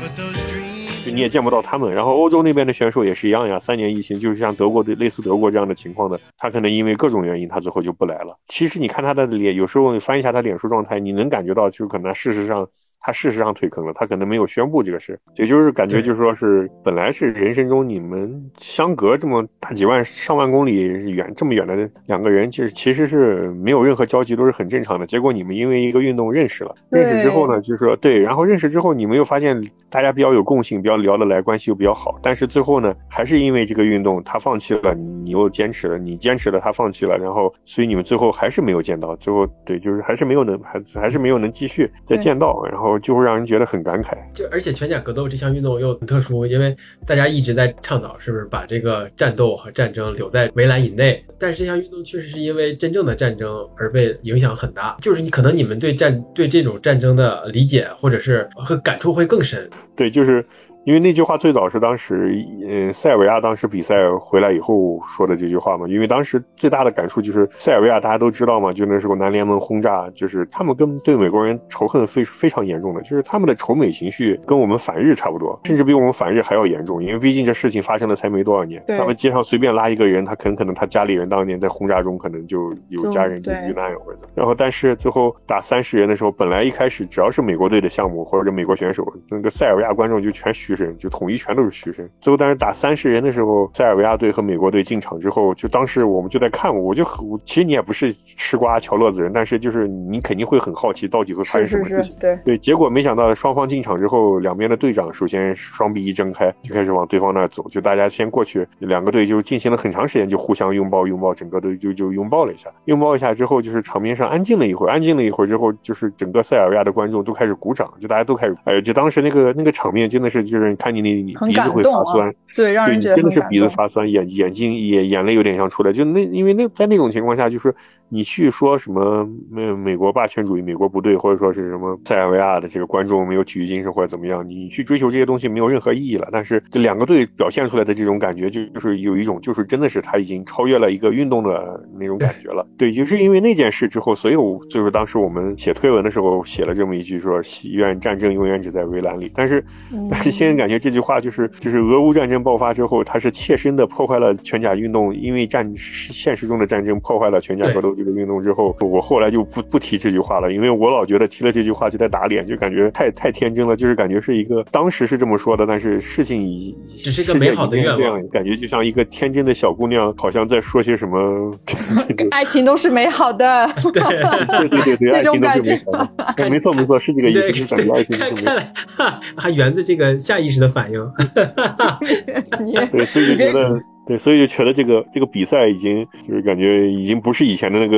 but those dreams. 你也见不到他们。然后欧洲那边的选手也是一样呀，三年疫情，就是像德国的类似德国这样的情况的，他可能因为各种原因，他最后就不来了。其实你看他的脸，有时候你翻一下他脸书状态，你能感觉到，就是可能事实上。他事实上退坑了，他可能没有宣布这个事，也就是感觉就是说是本来是人生中你们相隔这么大几万上万公里远这么远的两个人，就是其实是没有任何交集，都是很正常的。结果你们因为一个运动认识了，认识之后呢，就是说对，然后认识之后，你们又发现大家比较有共性，比较聊得来，关系又比较好。但是最后呢，还是因为这个运动，他放弃了，你又坚持了，你坚持了，他放弃了，然后所以你们最后还是没有见到，最后对，就是还是没有能，还还是没有能继续再见到，然后就会让人觉得很感慨。就而且全甲格斗这项运动又很特殊，因为大家一直在倡导是不是把这个战斗和战争留在围栏以内，但是这项运动确实是因为真正的战争而被影响很大。就是你可能你们对战对这种战争的理解或者是和感触会更深。对，就是因为那句话最早是当时，嗯，塞尔维亚当时比赛回来以后说的这句话嘛。因为当时最大的感触就是塞尔维亚大家都知道嘛，就那时候南联盟轰炸，就是他们跟对美国人仇恨非非常严重的，就是他们的仇美情绪跟我们反日差不多，甚至比我们反日还要严重。因为毕竟这事情发生了才没多少年，对他们街上随便拉一个人，他很可能他家里人当年在轰炸中可能就有家人就遇难或者。然后但是最后打三十人的时候，本来一开始只要是美国队的项目或者美国选手，那个塞尔维亚观众就全举生，就统一全都是学生。最后，但是打三十人的时候，塞尔维亚队和美国队进场之后，就当时我们就在看，我就很其实你也不是吃瓜瞧乐子人，但是就是你肯定会很好奇到底会发生什么事情。对对，结果没想到双方进场之后，两边的队长首先双臂一睁开，就开始往对方那走，就大家先过去，两个队就进行了很长时间，就互相拥抱拥抱，整个队就就拥抱了一下，拥抱一下之后，就是场面上安静了一会儿，安静了一会儿之后，就是整个塞尔维亚的观众都开始鼓掌，就大家都开始，哎，就当时那个那个场面真的是就是看你你你鼻子会发酸，对，让人觉得真的是鼻子发酸，眼眼睛也眼泪有点像出来，就那因为那在那种情况下，就是你去说什么美美国霸权主义，美国不对，或者说是什么塞尔维亚的这个观众没有体育精神或者怎么样，你去追求这些东西没有任何意义了。但是这两个队表现出来的这种感觉，就就是有一种就是真的是他已经超越了一个运动的那种感觉了。对，就是因为那件事之后，所以我就是当时我们写推文的时候写了这么一句说：“祈愿战争永远只在围栏里。”但是，但是现在感觉这句话就是就是俄乌战争爆发之后，它是切身的破坏了全甲运动，因为战现实中的战争破坏了全甲格斗这个运动之后，我后来就不不提这句话了，因为我老觉得提了这句话就在打脸，就感觉太太天真了，就是感觉是一个当时是这么说的，但是事情已只是一个美好的愿望，感觉就像一个天真的小姑娘，好像在说些什么，爱情都是美好的，对。对对对，爱情都是美好的，没错没错，是这个意思，就感觉爱情都是美好的，还源自这个下意识的反应，对，所以就觉得。对，所以就觉得这个这个比赛已经就是感觉已经不是以前的那个，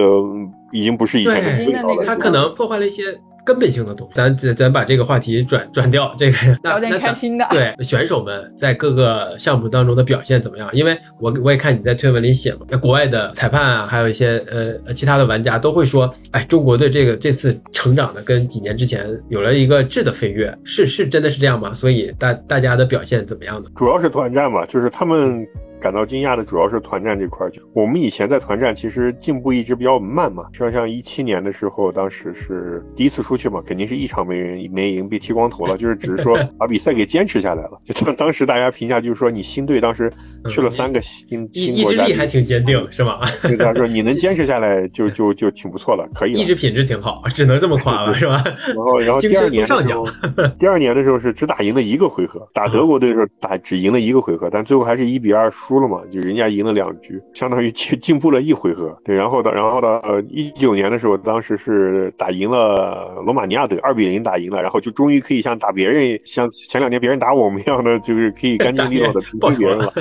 已经不是以前的味道了。他可能破坏了一些根本性的东西。咱咱咱把这个话题转转掉，这个聊点开心的。对，选手们在各个项目当中的表现怎么样？因为我我也看你在推文里写嘛，那国外的裁判啊，还有一些呃其他的玩家都会说，哎，中国队这个这次成长的跟几年之前有了一个质的飞跃，是是真的是这样吗？所以大大家的表现怎么样呢？主要是团战嘛，就是他们。感到惊讶的主要是团战这块，就我们以前在团战其实进步一直比较慢嘛，像像一七年的时候，当时是第一次出去嘛，肯定是一场没人没赢，被剃光头了，就是只是说 把比赛给坚持下来了。就当当时大家评价就是说，你新队当时去了三个新新国家，意志力还挺坚定，是吗？对他说你能坚持下来就就就挺不错了，可以了。意志品质挺好，只能这么夸了，是吧？然后然后第二年的时候，第二年的时候是只打赢了一个回合，打德国队的时候打只赢了一个回合，但最后还是一比二输了嘛，就人家。赢了两局，相当于进进步了一回合。对，然后的，然后的，呃，一九年的时候，当时是打赢了罗马尼亚队，二比零打赢了，然后就终于可以像打别人，像前两年别人打我们一样的，就是可以干净利落的平均别人了。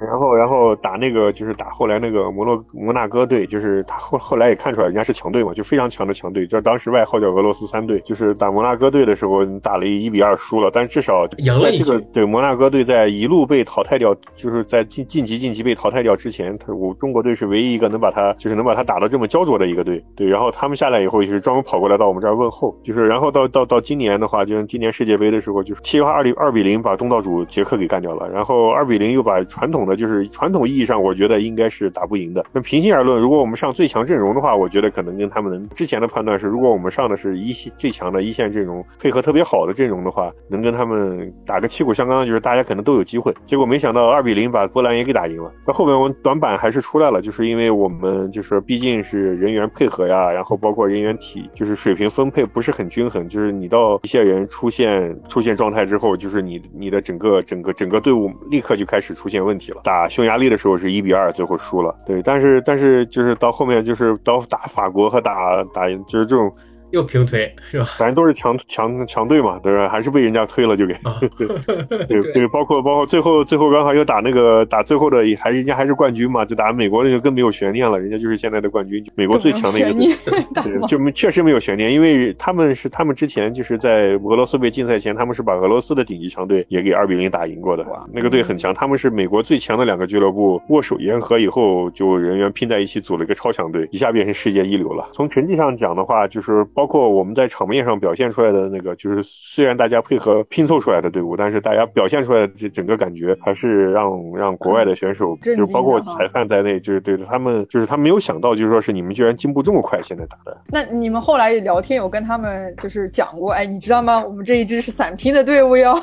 然后，然后打那个就是打后来那个摩洛摩纳哥队，就是他后后来也看出来人家是强队嘛，就非常强的强队，就当时外号叫俄罗斯三队。就是打摩纳哥队的时候，打了一比二输了，但至少赢了这个对摩纳哥队在一路被淘汰掉，就是在晋晋级晋级被。淘汰掉之前，他我中国队是唯一一个能把他就是能把他打得这么焦灼的一个队，对。然后他们下来以后，就是专门跑过来到我们这儿问候，就是然后到到到今年的话，就像今年世界杯的时候，就是七二零二比零把东道主捷克给干掉了，然后二比零又把传统的就是传统意义上，我觉得应该是打不赢的。那平心而论，如果我们上最强阵容的话，我觉得可能跟他们能之前的判断是，如果我们上的是一线最强的一线阵容，配合特别好的阵容的话，能跟他们打个旗鼓相当，就是大家可能都有机会。结果没想到二比零把波兰也给打赢了。那后面我们短板还是出来了，就是因为我们就是毕竟是人员配合呀，然后包括人员体就是水平分配不是很均衡，就是你到一些人出现出现状态之后，就是你你的整个整个整个队伍立刻就开始出现问题了。打匈牙利的时候是一比二，最后输了。对，但是但是就是到后面就是到打法国和打打赢就是这种。又平推是吧？反正都是强强强队嘛，对吧？还是被人家推了就给。对 对，包括包括最后最后刚好又打那个打最后的，还人家还是冠军嘛，就打美国那个更没有悬念了，人家就是现在的冠军，美国最强的一个队。对，就确实没有悬念，因为他们是他们之前就是在俄罗斯杯竞赛前，他们是把俄罗斯的顶级强队也给二比零打赢过的。那个队很强，他们是美国最强的两个俱乐部握手言和以后，就人员拼在一起组了一个超强队，一下变成世界一流了。从成绩上讲的话，就是包括我们在场面上表现出来的那个，就是虽然大家配合拼凑出来的队伍，但是大家表现出来的这整个感觉，还是让让国外的选手，就包括裁判在内，就是对他们，就是他没有想到，就是说是你们居然进步这么快，现在打的。那你们后来聊天有跟他们就是讲过，哎，你知道吗？我们这一支是散拼的队伍哟，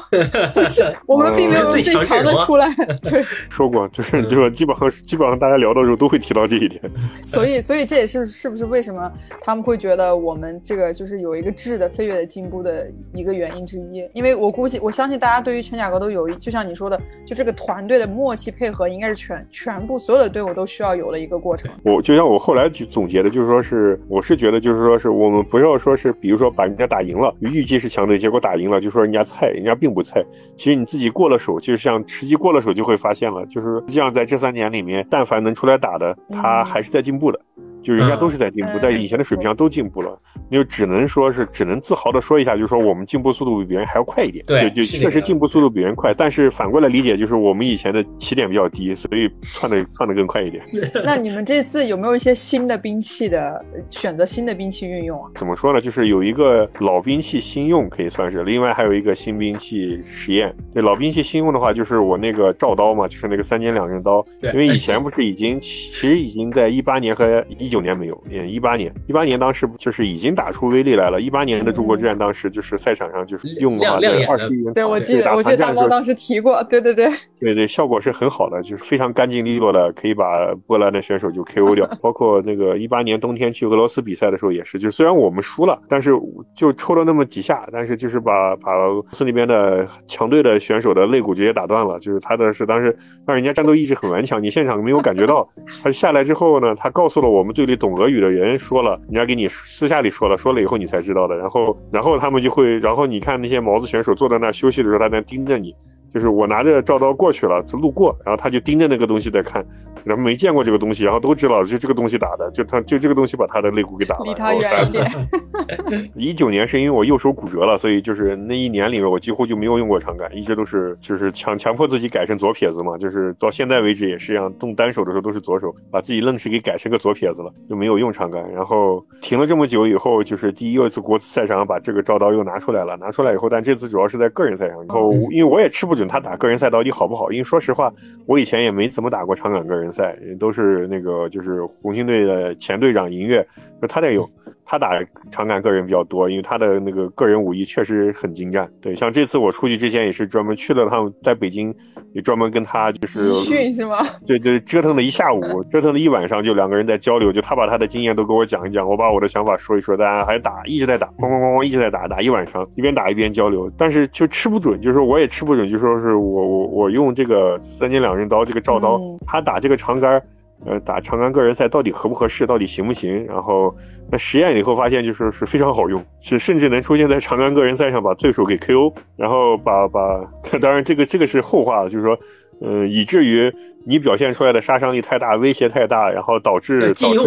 不 是我们并没有最强的出来。对，说过，就是就是基本上基本上大家聊的时候都会提到这一点。所以所以这也是是不是为什么他们会觉得我们这个就是有一个质的飞跃的进步的一个原因之一。因为我估计，我相信大家对于全甲格都有一，就像你说的，就这个团队的默契配合，应该是全全部所有的队伍都需要有的一个过程。我就像我后来总结的，就是说是，我是觉得就是说是我们不要说是，比如说把人家打赢了，预计是强队，结果打赢了，就说人家菜，人家并不菜。其实你自己过了手，就是像实际过了手就会发现了，就是实际上在这三年里面，但凡能出来打的，他还是在进步的。就人家都是在进步，在以前的水平上都进步了，你就只能说是只能自豪的说一下，就是说我们进步速度比别人还要快一点。对，就确实进步速度比别人快，但是反过来理解，就是我们以前的起点比较低，所以窜的窜的更快一点。那你们这次有没有一些新的兵器的选择？新的兵器运用啊？怎么说呢？就是有一个老兵器新用可以算是，另外还有一个新兵器实验。对，老兵器新用的话，就是我那个照刀嘛，就是那个三尖两刃刀。对，因为 以前不是已经其实已经在一八年和一九年没有。一八年，一八年当时就是已经打出威力来了。一八年的中国之战，当时就是赛场上就是用的话，在二十一元，对我记得，我记得大猫当时提过，对对对，对对，效果是很好的，就是非常干净利落的，可以把波兰的选手就 KO 掉。包括那个一八年冬天去俄罗斯比赛的时候也是，就虽然我们输了，但是就抽了那么几下，但是就是把把俄罗斯那边的强队的选手的肋骨直接打断了。就是他的是当时让人家战斗意志很顽强，你现场没有感觉到。他下来之后呢，他告诉了我们队里懂俄语的人。人说了，人家给你私下里说了，说了以后你才知道的。然后，然后他们就会，然后你看那些毛子选手坐在那休息的时候，他在盯着你。就是我拿着照刀过去了，就路过，然后他就盯着那个东西在看，然后没见过这个东西，然后都知道就这个东西打的，就他就这个东西把他的肋骨给打了。离他远一 点。一九年是因为我右手骨折了，所以就是那一年里面我几乎就没有用过长杆，一直都是就是强强迫自己改成左撇子嘛，就是到现在为止也是一样，动单手的时候都是左手，把自己愣是给改成个左撇子了，就没有用长杆。然后停了这么久以后，就是第一次国赛上把这个照刀又拿出来了，拿出来以后，但这次主要是在个人赛上，然后因为我也吃不准他打个人赛到底好不好，因为说实话，我以前也没怎么打过长杆个人赛，都是那个就是红星队的前队长银月，他在用。他打长杆个人比较多，因为他的那个个人武艺确实很精湛。对，像这次我出去之前也是专门去了趟，在北京也专门跟他就是训是吗？对 对，折腾了一下午，折腾了一晚上，就两个人在交流，就他把他的经验都给我讲一讲，我把我的想法说一说，大家还打，一直在打，咣咣咣咣一直在打，打一晚上，一边打一边交流，但是就吃不准，就是说我也吃不准，就说是我我我用这个三尖两刃刀这个照刀，他打这个长杆。呃，打长杆个人赛到底合不合适，到底行不行？然后那实验以后发现，就是是非常好用，是甚至能出现在长杆个人赛上把对手给 KO，然后把把，当然这个这个是后话了，就是说。嗯，以至于你表现出来的杀伤力太大，威胁太大，然后导致禁用，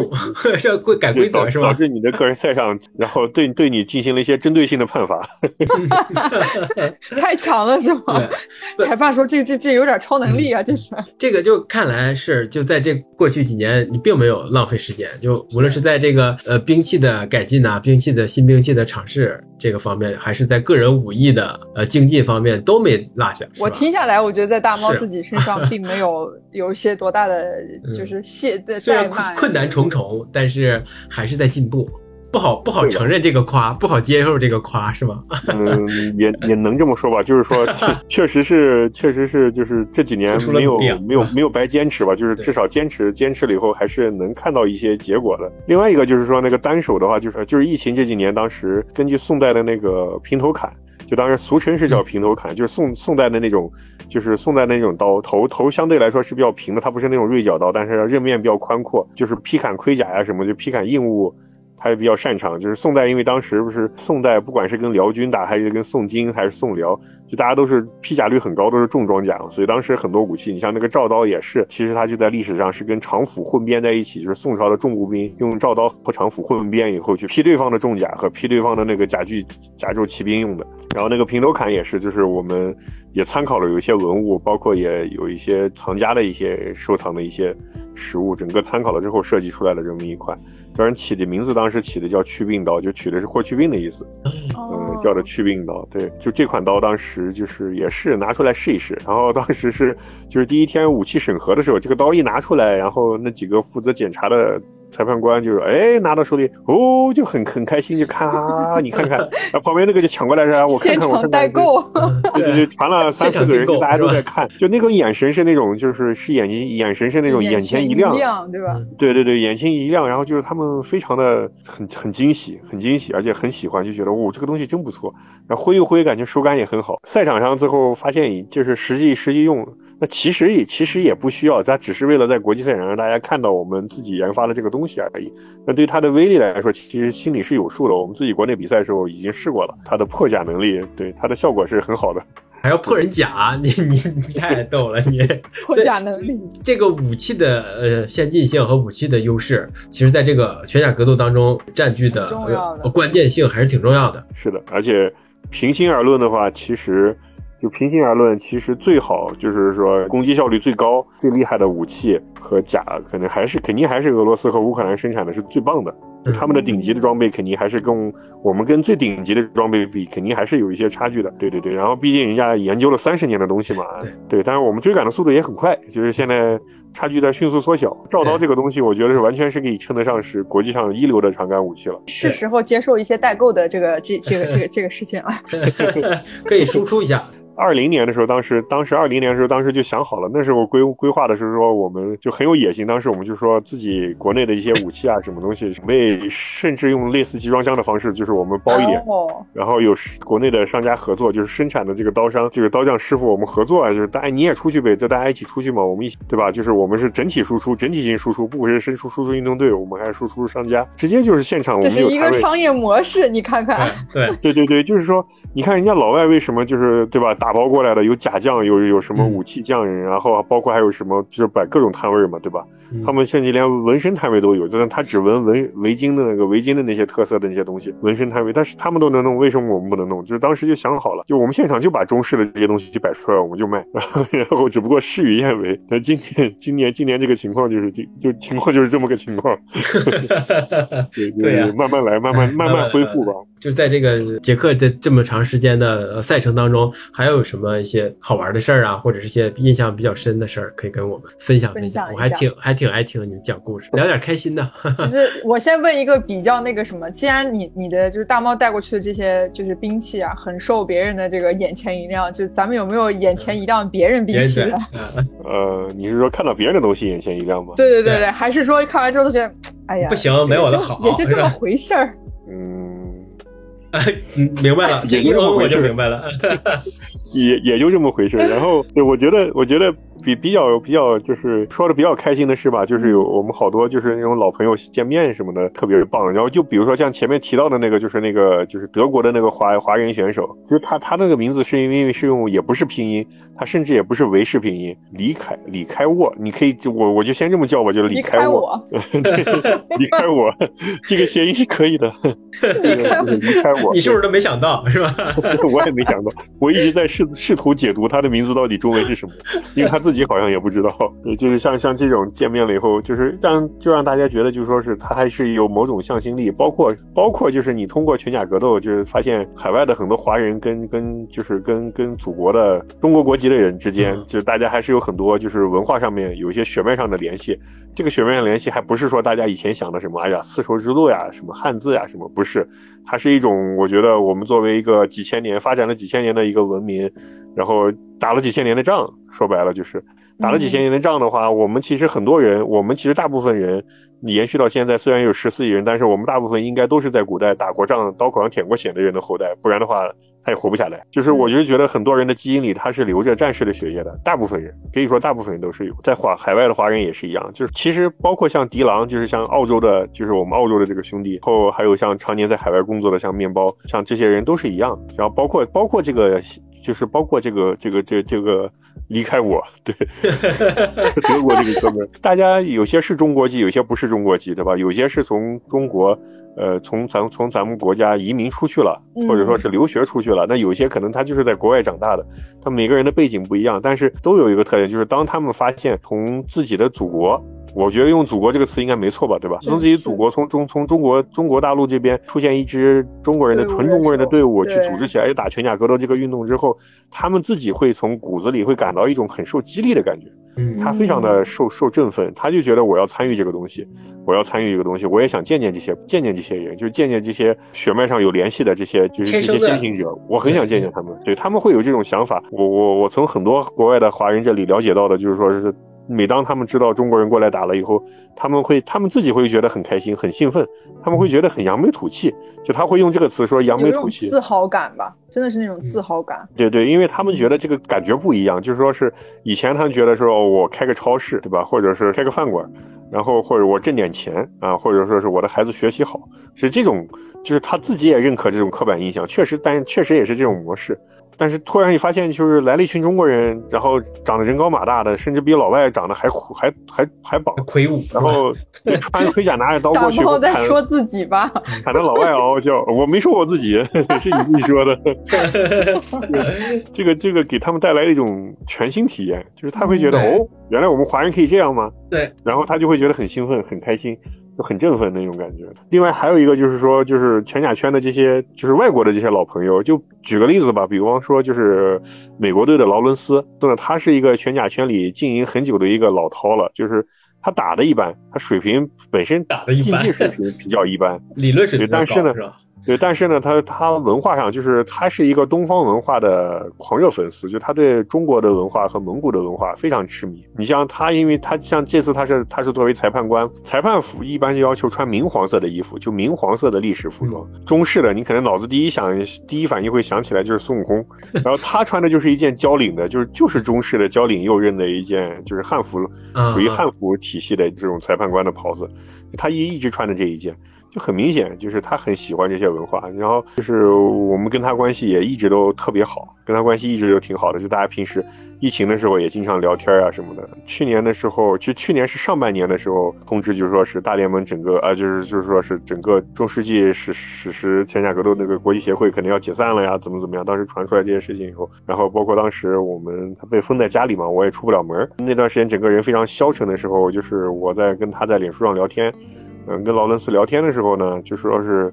要规 改规则是吧？导致你的个人赛上，然后对对你进行了一些针对性的判罚。太强了是吗？裁判说这这这有点超能力啊，这是。这个就看来是就在这过去几年，你并没有浪费时间，就无论是在这个呃兵器的改进呐，兵器的新兵器的尝试这个方面，还是在个人武艺的呃精进方面都没落下。我听下来，我觉得在大猫自己。身上并没有有一些多大的，就是懈的虽然困难重重，但是还是在进步。不好不好承认这个夸，不好接受这个夸，是吗？嗯，也也能这么说吧，就是说，确实是，确实是，就是这几年没有没有没有白坚持吧，就是至少坚持坚持了以后，还是能看到一些结果的。另外一个就是说，那个单手的话，就是就是疫情这几年，当时根据宋代的那个平头砍。就当时俗称是叫平头砍，就是宋宋代的那种，就是宋代那种刀，头头相对来说是比较平的，它不是那种锐角刀，但是刃面比较宽阔，就是劈砍盔甲呀什么，就劈砍硬物。他也比较擅长，就是宋代，因为当时不是宋代，不管是跟辽军打，还是跟宋金，还是宋辽，就大家都是披甲率很高，都是重装甲，所以当时很多武器，你像那个赵刀也是，其实它就在历史上是跟长斧混编在一起，就是宋朝的重步兵用赵刀和长斧混编以后去劈对方的重甲和劈对方的那个甲具甲胄骑兵用的。然后那个平头砍也是，就是我们也参考了有一些文物，包括也有一些藏家的一些收藏的一些实物，整个参考了之后设计出来的这么一款。叫人起的名字，当时起的叫去病刀，就取的是霍去病的意思，嗯，叫的去病刀。对，就这款刀，当时就是也是拿出来试一试，然后当时是就是第一天武器审核的时候，这个刀一拿出来，然后那几个负责检查的裁判官就是哎拿到手里哦就很很开心就看啊 你看看，然后旁边那个就抢过来说我看现看我看看场代，购，对对对，传了三四个人，大家都在看，就那个眼神是那种就是是眼睛眼神是那种眼前一一亮，对吧？对对对，眼前一亮，然后就是他们非常的很很惊喜，很惊喜，而且很喜欢，就觉得哦，这个东西真不错。然后挥一挥，感觉手感也很好。赛场上最后发现，就是实际实际用，那其实也其实也不需要，它只是为了在国际赛场让大家看到我们自己研发的这个东西而已。那对它的威力来说，其实心里是有数的。我们自己国内比赛的时候已经试过了，它的破甲能力，对它的效果是很好的。还要破人甲，你你你太逗了你。破甲能力，这个武器的呃先进性和武器的优势，其实在这个全甲格斗当中占据的重要的呃关键性还是挺重要的。是的，而且平心而论的话，其实就平心而论，其实最好就是说攻击效率最高、最厉害的武器和甲，可能还是肯定还是俄罗斯和乌克兰生产的是最棒的。他们的顶级的装备肯定还是跟我们跟最顶级的装备比，肯定还是有一些差距的。对对对，然后毕竟人家研究了三十年的东西嘛，对，但是我们追赶的速度也很快，就是现在差距在迅速缩小。照刀这个东西，我觉得是完全是可以称得上是国际上一流的长杆武器了。是时候接受一些代购的这个这这个这个这个事情了。可以输出一下。二零年的时候，当时当时二零年的时候，当时就想好了，那时候规规划的是说，我们就很有野心。当时我们就说自己国内的一些武器啊，什么东西，准备甚至用类似集装箱的方式，就是我们包一点，哦，然后有国内的商家合作，就是生产的这个刀商，这个刀匠师傅，我们合作啊，就是大家你也出去呗，就大家一起出去嘛，我们一起对吧？就是我们是整体输出，整体性输出，不管是输出输出运动队，我们还是输出商家，直接就是现场我这是一。个商业模式，你看看，对，对对对，就是说，你看人家老外为什么就是对吧，打包过来的有假酱，有有什么武器匠人，然后包括还有什么就是摆各种摊位嘛，对吧？嗯他们甚至连纹身摊位都有，就是他只纹围围巾的那个围巾的那些特色的那些东西，纹身摊位，但是他们都能弄，为什么我们不能弄？就是当时就想好了，就我们现场就把中式的这些东西就摆出来，我们就卖，然后只不过事与愿违。那今年今年今年这个情况就是就就情况就是这么个情况，对对呀慢慢来，慢慢慢慢恢复吧。就是在这个杰克这这么长时间的呃赛程当中，还有什么一些好玩的事儿啊，或者是一些印象比较深的事儿，可以跟我们分享分享。我还挺还挺爱听你们讲故事，聊点开心的。就是我先问一个比较那个什么，既然你你的就是大猫带过去的这些就是兵器啊，很受别人的这个眼前一亮，就咱们有没有眼前一亮别人兵器的？嗯呃，你是说看到别人的东西眼前一亮吗？对对对对对，还是说看完之后都觉得，哎呀，不行没我的好也就这么回事儿。嗯，嗯，明白了，也就这么回事就明白了。也也就这么回事。然后，对我觉得，我觉得比比较比较就是说的比较开心的事吧，就是有我们好多就是那种老朋友见面什么的，特别棒。然后就比如说像前面提到的那个，就是那个就是德国的那个华华人选手，其实他他那个名字是因为是用也不是拼音，他甚至也不是维氏拼音，李凯李开沃，你可以我我就先这么叫吧，就是离开沃。离开我，这个谐音是可以的。离开我，离开我。你是不是都没想到是吧？我也没想到，我一直在试试图解读他的名字到底中文是什么，因为他自己好像也不知道。对，就是像像这种见面了以后，就是让就让大家觉得，就说是他还是有某种向心力，包括包括就是你通过全甲格斗，就是发现海外的很多华人跟跟就是跟跟祖国的中国国籍的人之间，嗯就是大家还是有很多就是文化上面有一些血脉上的联系。这个血脉上联系还不是说大家以前想的什么，哎呀丝绸之路呀，什么汉字呀，什么不是，它是一种我觉得我们作为一个几千年发展了几千年的一个文明，然后打了几千年的仗，说白了就是打了几千年的仗的话，我们其实很多人，我们其实大部分人延续到现在，虽然有十四亿人，但是我们大部分应该都是在古代打过仗、刀口上舔过血的人的后代，不然的话他也活不下来。就是我就是觉得很多人的基因里他是流着战士的血液的，大部分人可以说大部分人都是有，在华海外的华人也是一样，就是其实包括像迪郎，就是像澳洲的，就是我们澳洲的这个兄弟，后还有像常年在海外工作的像面包，像这些人都是一样，然后包括包括这个就是包括这个这个这这个离开我，对，德国这个哥们，大家有些是中国籍，有些不是中国籍，对吧？有些是从中国，呃，从咱从咱们国家移民出去了，嗯或者说是留学出去了。那有些可能他就是在国外长大的，他每个人的背景不一样，但是都有一个特点，就是当他们发现从自己的祖国。我觉得用“祖国”这个词应该没错吧，对吧？是从自己祖国，从中从中国中国大陆这边出现一支中国人的纯中国人的队伍，去组织起来打全甲格斗这个运动之后，他们自己会从骨子里会感到一种很受激励的感觉。嗯他非常的受受振奋，他就觉得我要参与这个东西，我要参与这个东西，我也想见见这些见见这些人，就是见见这些血脉上有联系的这些就是这些先行者，我很想见见他们，对他们会有这种想法。我我我从很多国外的华人这里了解到的，就是说是。每当他们知道中国人过来打了以后，他们会，他们自己会觉得很开心、很兴奋，他们会觉得很扬眉吐气，就他会用这个词说扬眉吐气。自豪感吧，真的是那种自豪感。对对，因为他们觉得这个感觉不一样，就是说是以前他们觉得说，哦，我开个超市，对吧？或者是开个饭馆，然后或者我挣点钱啊，或者说是我的孩子学习好，是这种，就是他自己也认可这种刻板印象，确实，但确实也是这种模式。但是突然一发现，就是来了一群中国人，然后长得人高马大的，甚至比老外长得还还还还棒，魁梧，然后就穿盔甲拿着刀过去，然后再说自己吧，砍得老外嗷嗷叫。我没说我自己，是你自己说的。这个这个给他们带来一种全新体验，就是他会觉得对哦，原来我们华人可以这样吗？对，然后他就会觉得很兴奋、很开心，就很振奋那种感觉。另外还有一个就是说，就是全甲圈的这些，就是外国的这些老朋友，就举个例子吧，比方说就是美国队的劳伦斯，真的他是一个全甲圈里经营很久的一个老饕了，就是他打的一般，他水平本身打的一般竞技水平比较一般，理论水平但是呢？对，但是呢，他他文化上就是他是一个东方文化的狂热粉丝，就他对中国的文化和蒙古的文化非常痴迷。你像他，因为他像这次他是他是作为裁判官，裁判服一般就要求穿明黄色的衣服，就明黄色的历史服装。中式的你可能脑子第一想第一反应会想起来就是孙悟空，然后他穿的就是一件交领的，就是就是中式的交领右衽的一件就是汉服，嗯属于汉服体系的这种裁判官的袍子，他一一直穿的这一件。就很明显，就是他很喜欢这些文化，然后就是我们跟他关系也一直都特别好，跟他关系一直都挺好的，就大家平时疫情的时候也经常聊天啊什么的。去年的时候，就去年是上半年的时候通知，就是说是大联盟整个啊，就是就是说是整个中世纪史史实全甲格斗那个国际协会可能要解散了呀，怎么怎么样。当时传出来这些事情以后，然后包括当时我们他被封在家里嘛，我也出不了门，那段时间整个人非常消沉的时候，就是我在跟他在脸书上聊天。嗯，跟劳伦斯聊天的时候呢，就说是，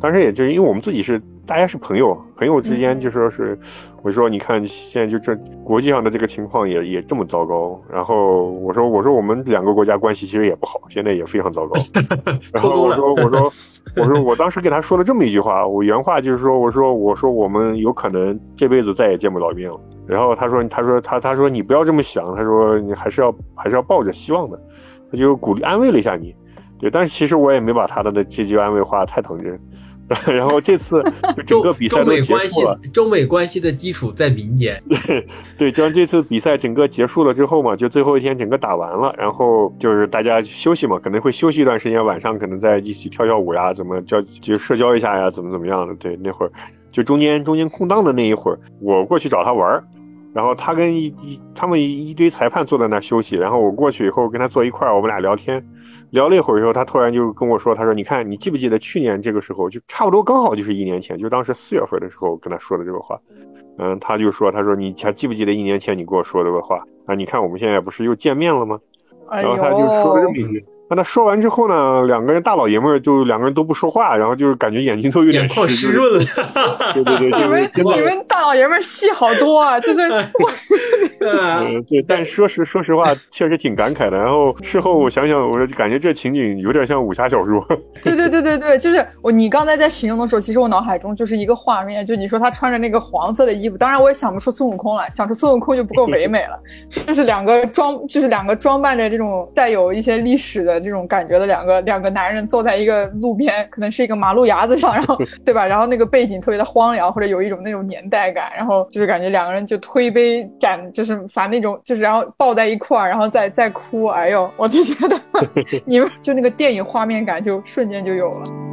当时也就是因为我们自己是大家是朋友，朋友之间就说是，我说你看现在就这国际上的这个情况也也这么糟糕，然后我说我说我们两个国家关系其实也不好，现在也非常糟糕，然后我说我说 我说我当时给他说了这么一句话，我原话就是说我说我说我们有可能这辈子再也见不到面了，然后他说他说他他说你不要这么想，他说你还是要还是要抱着希望的，他就鼓励安慰了一下你。对，但是其实我也没把他的这句安慰话太当真。然后这次 就整个比赛都中美关系结束了，，中美关系的基础在民间。对 对，就像这次比赛整个结束了之后嘛，就最后一天整个打完了，然后就是大家休息嘛，可能会休息一段时间，晚上可能在一起跳跳舞呀，怎么交就社交一下呀，怎么怎么样的。对，那会儿就中间中间空档的那一会儿，我过去找他玩儿。然后他跟一一他们一一堆裁判坐在那儿休息，然后我过去以后跟他坐一块儿，我们俩聊天，聊了一会儿以后，他突然就跟我说，他说：“你看，你记不记得去年这个时候，就差不多刚好就是一年前，就当时四月份的时候跟他说的这个话。”嗯，他就说：“他说你还记不记得一年前你跟我说这个话啊？你看我们现在不是又见面了吗？”哎然后他就说了这么一呦，句。那他说完之后呢，两个人大老爷们儿就两个人都不说话，然后就是感觉眼睛都有点眶湿湿润了，对对对，你们你们大老爷们儿戏好多啊，就是 对，但说实说实话，确实挺感慨的。然后事后我想想，我就感觉这情景有点像武侠小说。对对对对对，就是我你刚才在形容的时候，其实我脑海中就是一个画面，就你说他穿着那个黄色的衣服，当然我也想不出孙悟空来，想出孙悟空就不够唯美了，就是两个装就是两个装扮着这种带有一些历史的这种感觉的两个两个男人坐在一个路边，可能是一个马路牙子上，然后 对吧？然后那个背景特别的荒凉，或者有一种那种年代感，然后就是感觉两个人就推杯盏，就是反正那种就是然后抱在一块儿，然后再再哭，哎呦，我就觉得 你们就那个电影画面感就瞬间就有了。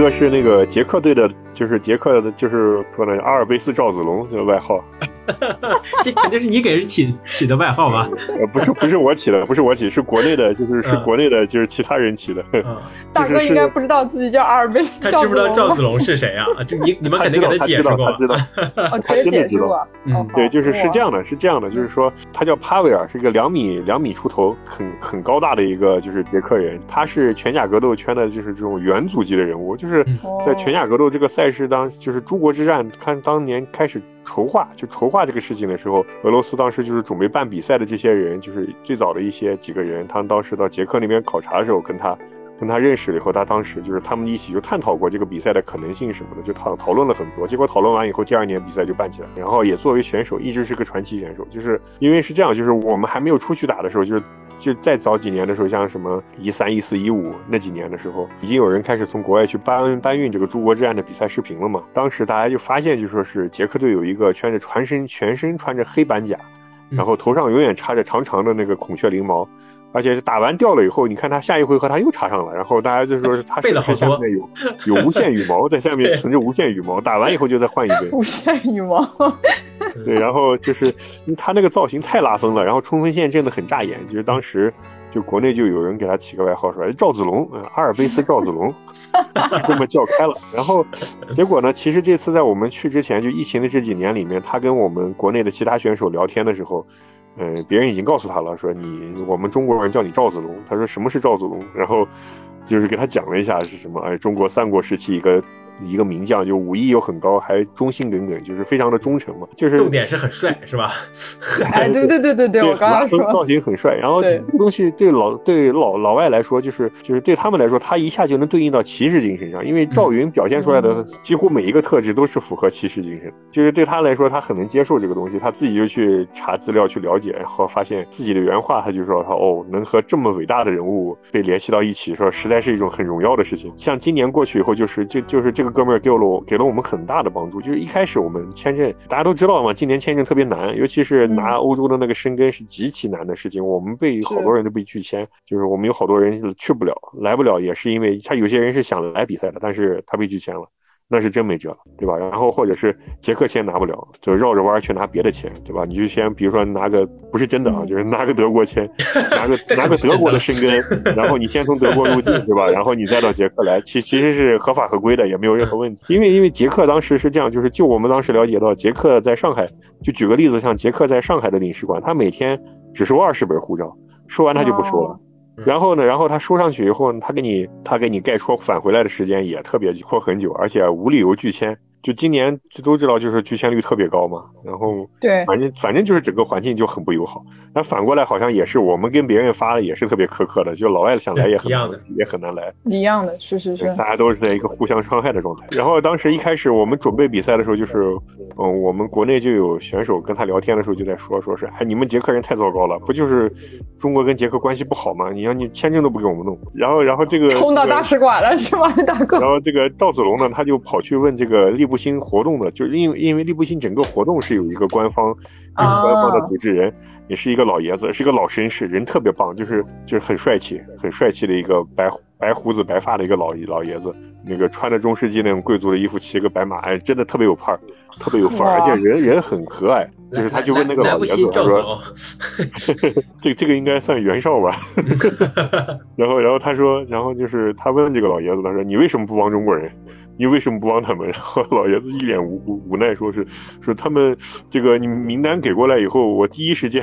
一个是那个捷克队的，就是捷克的，就是说呢阿尔卑斯赵子龙这个外号，这肯定是你给人起起的外号吧？呃，不是不是我起的，不是我起，是国内的，就是是嗯国内的，就是其他人起的。嗯，大哥应该不知道自己叫阿尔卑斯他知不知道赵子龙龙是谁啊？这你你们肯定给，他，解释过他。知道。哦，他给他真的知道解释过。嗯哦，对，就是是这样的，是这样的，就是说他叫帕维尔，是一个两米两米出头，很很高大的一个就是捷克人，他是全甲格斗圈的就是这种元祖级的人物，就是嗯在全甲格斗这个赛事当就是诸国之战，看当年开始筹划就筹划这个事情的时候，俄罗斯当时就是准备办比赛的这些人，就是最早的一些几个人，他们当时到捷克那边考察的时候，跟他。跟他认识了以后，他当时就是他们一起就探讨过这个比赛的可能性什么的，就讨讨论了很多。结果讨论完以后，第二年比赛就办起来，然后也作为选手一直是个传奇选手。就是因为是这样，就是我们还没有出去打的时候，就是就再早几年的时候，像什么一三、一四、一五那几年的时候，已经有人开始从国外去搬搬运这个诸国之战的比赛视频了嘛。当时大家就发现，就说是捷克队有一个穿着全身全身穿着黑板甲，嗯然后头上永远插着长长的那个孔雀翎毛。而且是打完掉了以后，你看他下一回合他又插上了，然后大家就说是他是 不是下面有有无限羽毛在下面存着无限羽毛，打完以后就再换一根。无限羽毛，对，然后就是他那个造型太拉风了，然后冲锋陷阵的很扎眼，就是当时就国内就有人给他起个外号说哎赵子龙，呃阿尔卑斯赵子龙，这么叫开了。然后结果呢，其实这次在我们去之前，就疫情的这几年里面，他跟我们国内的其他选手聊天的时候。嗯，别人已经告诉他了，说你我们中国人叫你赵子龙。他说什么是赵子龙？然后就是给他讲了一下是什么。哎，中国三国时期一个一个名将，就武艺又很高，还忠心耿耿，就是非常的忠诚嘛。就是重点是很帅，是吧？哎，对对对对对，我刚刚说，造型很帅。然后对这个东西对老对老老外来说，就是就是对他们来说，他一下就能对应到骑士精神上，因为赵云表现出来的嗯几乎每一个特质都是符合骑士精神。就是对他来说，他很能接受这个东西，他自己就去查资料去了解，然后发现自己的原话，他就说他哦，能和这么伟大的人物被联系到一起，说实在是一种很荣耀的事情。像今年过去以后，就是就就是这个哥们儿给了我给了我们很大的帮助。就是一开始我们签证大家都知道嘛，今年签证特别难，尤其是拿欧洲的那个申根是极其难的事情。我们被好多人都被拒签，就是我们有好多人去不了，来不了，也是因为他有些人是想来比赛的，但是他被拒签了。那是真没辙了，对吧？然后或者是捷克签拿不了，就绕着弯儿去拿别的签，对吧？你就先比如说拿个不是真的啊，就是拿个德国签，拿个 拿个德国的申根，然后你先从德国入境，对吧？然后你再到捷克来，其其实是合法合规的，也没有任何问题。因为因为捷克当时是这样，就是就我们当时了解到，捷克在上海，就举个例子，像捷克在上海的领事馆，他每天只收二十本护照，收完他就不收了。然后呢，然后他收上去以后，他给你他给你盖戳返回来的时间也特别拖很久，而且无理由拒签。就今年这都知道，就是拒签率特别高嘛。然后对，反正反正就是整个环境就很不友好。那反过来好像也是我们跟别人发的也是特别苛刻的，就老外想来也很难一样的也很难来。一样的，是是是，大家都是在一个互相伤害的状态。然后当时一开始我们准备比赛的时候，就是，嗯，我们国内就有选手跟他聊天的时候就在说，说是，哎，你们捷克人太糟糕了，不就是中国跟捷克关系不好吗？你让你签证都不给我们弄。然后，然后这个冲到大使馆了是吗，大哥然？后这个赵子龙呢，他就跑去问这个利布辛活动的，就是因为因为利布辛整个活动是有一个官方，就是官方的组织人，也是一个老爷子，是一个老绅士，人特别棒，就是就是很帅气，很帅气的一个白白胡子白发的一个老老爷子，那个穿着中世纪那种贵族的衣服，骑个白马，哎，真的特别有范儿，特别有范儿，而且人人很和蔼。就是他就问那个老爷子，他说 这这个应该算袁绍吧？然后，然后他说，然后就是他问这个老爷子，他说：“你为什么不帮中国人？你为什么不帮他们？”然 后老爷子一脸无无无奈，说是说他们这个你名单给过来以后，我第一时间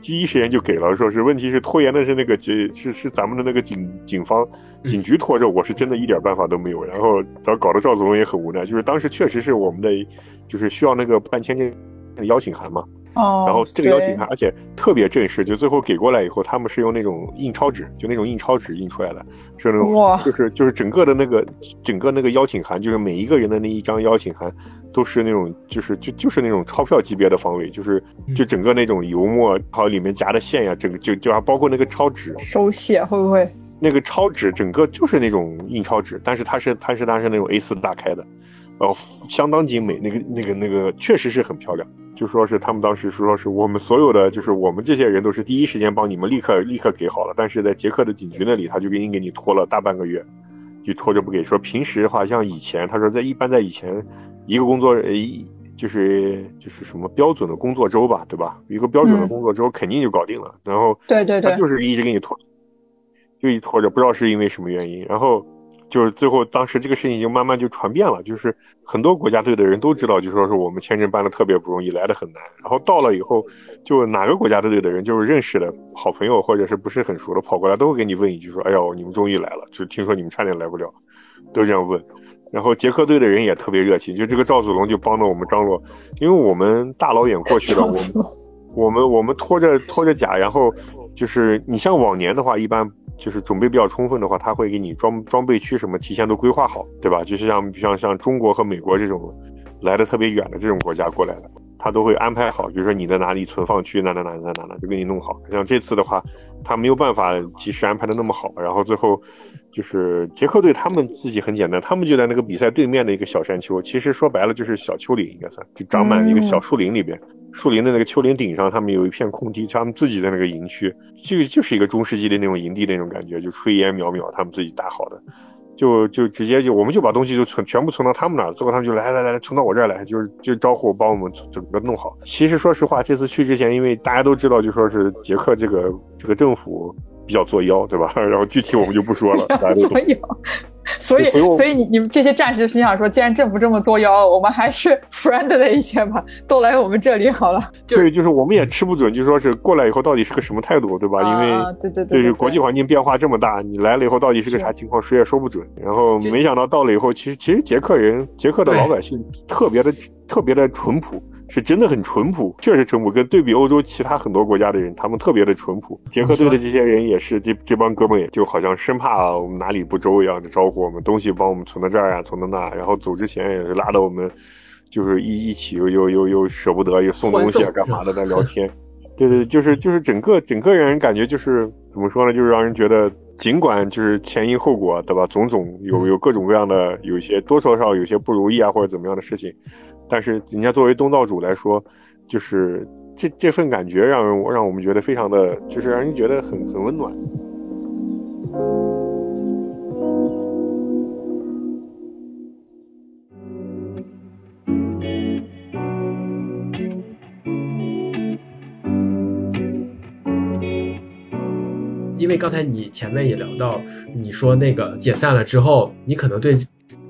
第一时间就给了，说是问题是拖延的是那个警是是咱们的那个警警方警局拖着，我是真的一点办法都没有。然后搞搞得赵子龙也很无奈，就是当时确实是我们的就是需要那个办签证邀请函嘛。哦，然后这个邀请函，而且特别正式，就最后给过来以后，他们是用那种印钞纸，就那种印钞纸印出来的，是那种哇就是就是整个的那个整个那个邀请函，就是每一个人的那一张邀请函都是那种就是就就是那种钞票级别的方位，就是就整个那种油墨，还有里面夹的线呀，整个就就还包括那个钞纸，手写会不会？那个钞纸整个就是那种印钞纸，但是它是它是它是那种 A 4大开的，然后相当精美，那个那个那个确实是很漂亮。就说是他们当时说是我们所有的，就是我们这些人都是第一时间帮你们立刻立刻给好了，但是在捷克的警局那里，他就给你给你拖了大半个月，就拖着不给。说平时的话，像以前他说在一般在以前一个工作呃一就是就是什么标准的工作周吧，对吧？一个标准的嗯工作周肯定就搞定了，然后对对对他，就是一直给你拖，就一拖着，不知道是因为什么原因，然后就是最后当时这个事情已经慢慢就传遍了，就是很多国家队的人都知道，就说是我们签证办的特别不容易，来的很难，然后到了以后，就哪个国家队的人就是认识的好朋友或者是不是很熟的跑过来，都会给你问一句说，哎呦，你们终于来了，就是听说你们差点来不了，都这样问。然后捷克队的人也特别热情，就这个赵子龙就帮着我们张罗，因为我们大老远过去的，我们我们我们拖着拖着甲，然后就是你像往年的话，一般就是准备比较充分的话，他会给你装装备区什么提前都规划好，对吧？就是像像像中国和美国这种来的特别远的这种国家过来的，他都会安排好，比如说你在哪里存放区哪哪哪哪哪哪就给你弄好。像这次的话，他没有办法及时安排的那么好，然后最后就是捷克队他们自己很简单，他们就在那个比赛对面的一个小山丘，其实说白了就是小丘陵，应该算就长满一个小树林里边。树林的那个丘陵顶上，他们有一片空地，他们自己的那个营区，就就是一个中世纪的那种营地那种感觉，就炊烟袅袅，他们自己搭好的，就就直接就我们就把东西就存全部存到他们那儿，最后他们就来来来来存到我这儿来，就是就招呼我帮我们整个弄好。其实说实话，这次去之前，因为大家都知道，就说是捷克这个这个政府比较作妖，对吧？然后具体我们就不说了，大家都懂 所以，所以你你们这些战士心想说，既然政府这么作妖，我们还是 friendly 一些吧，都来我们这里好了。对，就是我们也吃不准，就说是过来以后到底是个什么态度，对吧？因为啊，对对对就是对，国际环境变化这么大，你来了以后到底是个啥情况，谁也说不准。然后没想到到了以后，其实其实捷克人、捷克的老百姓特别的特别的淳朴，是真的很淳朴，确实淳朴。跟对比欧洲其他很多国家的人，他们特别的淳朴。捷克队的这些人也是，这这帮哥们也就好像生怕我们哪里不周一样，就招呼我们东西帮我们存到这儿啊，存到那，然后走之前也是拉到我们，就是一一起又又又又舍不得又送东西啊干嘛的在聊天。对对，就是就是整个整个人感觉就是怎么说呢，就是让人觉得，尽管就是前因后果，对吧？种种有有各种各样的，有一些多多少少有些不如意啊，或者怎么样的事情，但是人家作为东道主来说，就是这这份感觉让让我们觉得非常的，就是让人觉得很很温暖。因为刚才你前面也聊到，你说那个解散了之后，你可能对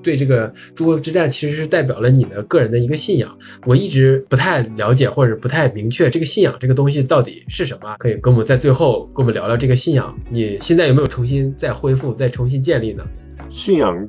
对这个诸国之战其实是代表了你的个人的一个信仰。我一直不太了解或者不太明确这个信仰这个东西到底是什么，可以跟我们在最后跟我们聊聊这个信仰。你现在有没有重新再恢复、再重新建立呢？信仰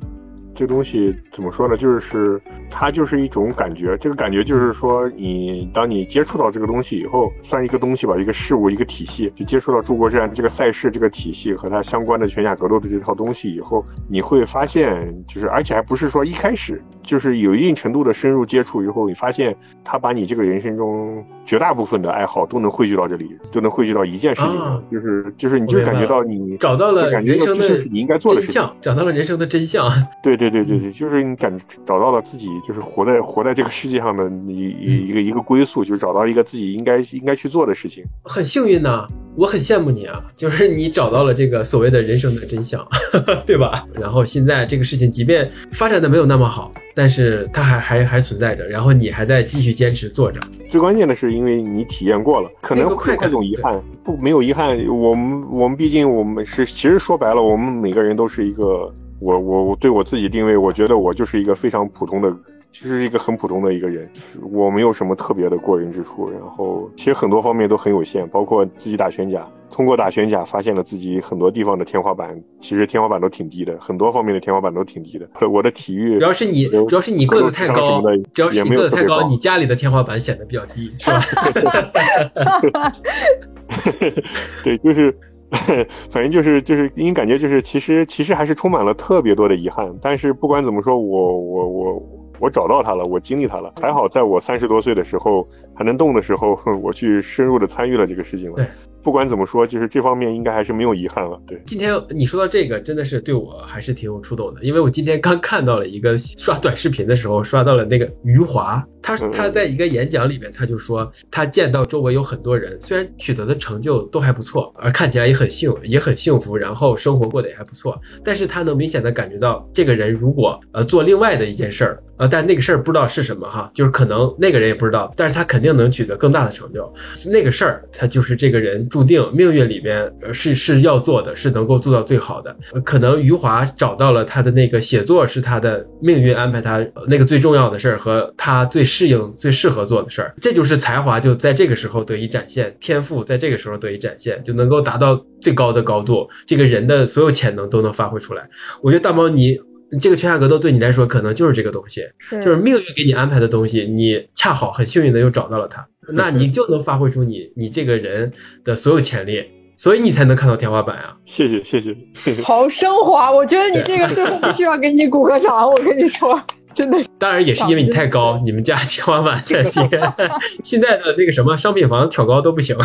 这东西怎么说呢？就是它就是一种感觉，这个感觉就是说你，当你接触到这个东西以后，算一个东西吧，一个事物，一个体系，就接触到中国之战这个赛事、这个体系和它相关的全甲格斗的这套东西以后，你会发现，就是而且还不是说一开始，就是有一定程度的深入接触以后，你发现它把你这个人生中绝大部分的爱好都能汇聚到这里，都能汇聚到一件事情上，啊就是就是你就感觉到你找到了感觉人生的你应该做的事情。找到了人生的真相。对对对对对，就是你感找到了自己，就是活在活在这个世界上的一一一个一个归宿，就是找到一个自己应该应该去做的事情。很幸运呐、我很羡慕你啊，就是你找到了这个所谓的人生的真相，对吧？然后现在这个事情，即便发展的没有那么好，但是它还还还存在着，然后你还在继续坚持做着。最关键的是，因为你体验过了，可能会有各种遗憾，不没有遗憾。我们我们毕竟我们是，其实说白了，我们每个人都是一个，我我我对我自己定位，我觉得我就是一个非常普通的。就是一个很普通的一个人，我没有什么特别的过人之处，然后其实很多方面都很有限，包括自己打拳甲，通过打拳甲发现了自己很多地方的天花板，其实天花板都挺低的，很多方面的天花板都挺低的。我的体育主要是你，主要是你个子太高主要是没有个子太高，你家里的天花板显得比较低，是吧？对，就是，反正就是就是，你感觉就是，其实其实还是充满了特别多的遗憾。但是不管怎么说，我我我我找到它了，我经历它了。还好，在我三十多岁的时候还能动的时候，我去深入的参与了这个事情了对。不管怎么说，就是这方面应该还是没有遗憾了。对，今天你说到这个，真的是对我还是挺有触动的，因为我今天刚看到了一个刷短视频的时候，刷到了那个余华，他嗯他在一个演讲里面，他就说他见到周围有很多人，虽然取得的成就都还不错，而看起来也很幸也很幸福，然后生活过得也还不错，但是他能明显的感觉到，这个人如果呃做另外的一件事儿，呃，但那个事儿不知道是什么哈，就是可能那个人也不知道，但是他肯定能取得更大的成就。那个事儿，他就是这个人注定命运里边呃是是要做的，是能够做到最好的。可能余华找到了他的那个写作是他的命运安排他那个最重要的事儿和他最适应、最适合做的事儿，这就是才华就在这个时候得以展现，天赋在这个时候得以展现，就能够达到最高的高度，这个人的所有潜能都能发挥出来。我觉得大猫你。这个全下格斗对你来说可能就是这个东西，是就是命运给你安排的东西，你恰好很幸运的又找到了它，那你就能发挥出你你这个人的所有潜力，所以你才能看到天花板啊。谢谢谢谢，好升华。我觉得你这个最后必须要给你鼓个掌，我跟你说，真的。当然也是因为你太高，你们家天花板在接，现在的那个什么商品房挑高都不行。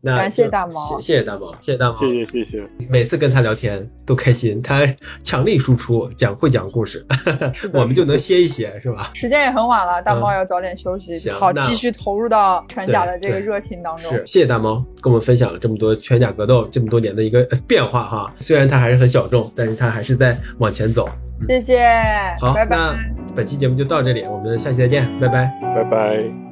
那感谢大毛谢谢谢大毛，谢谢大毛，谢谢谢谢，每次跟他聊天都开心，他强力输出，讲会讲故事，是的我们就能歇一歇，是吧？时间也很晚了，大猫要早点休息，好继续投入到全甲的这个热情当中。是，谢谢大猫跟我们分享了这么多全甲格斗这么多年的一个呃 变化哈。虽然它还是很小众，但是它还是在往前走。谢谢，好，拜拜。那本期节目就到这里，我们下期再见，拜拜。拜拜。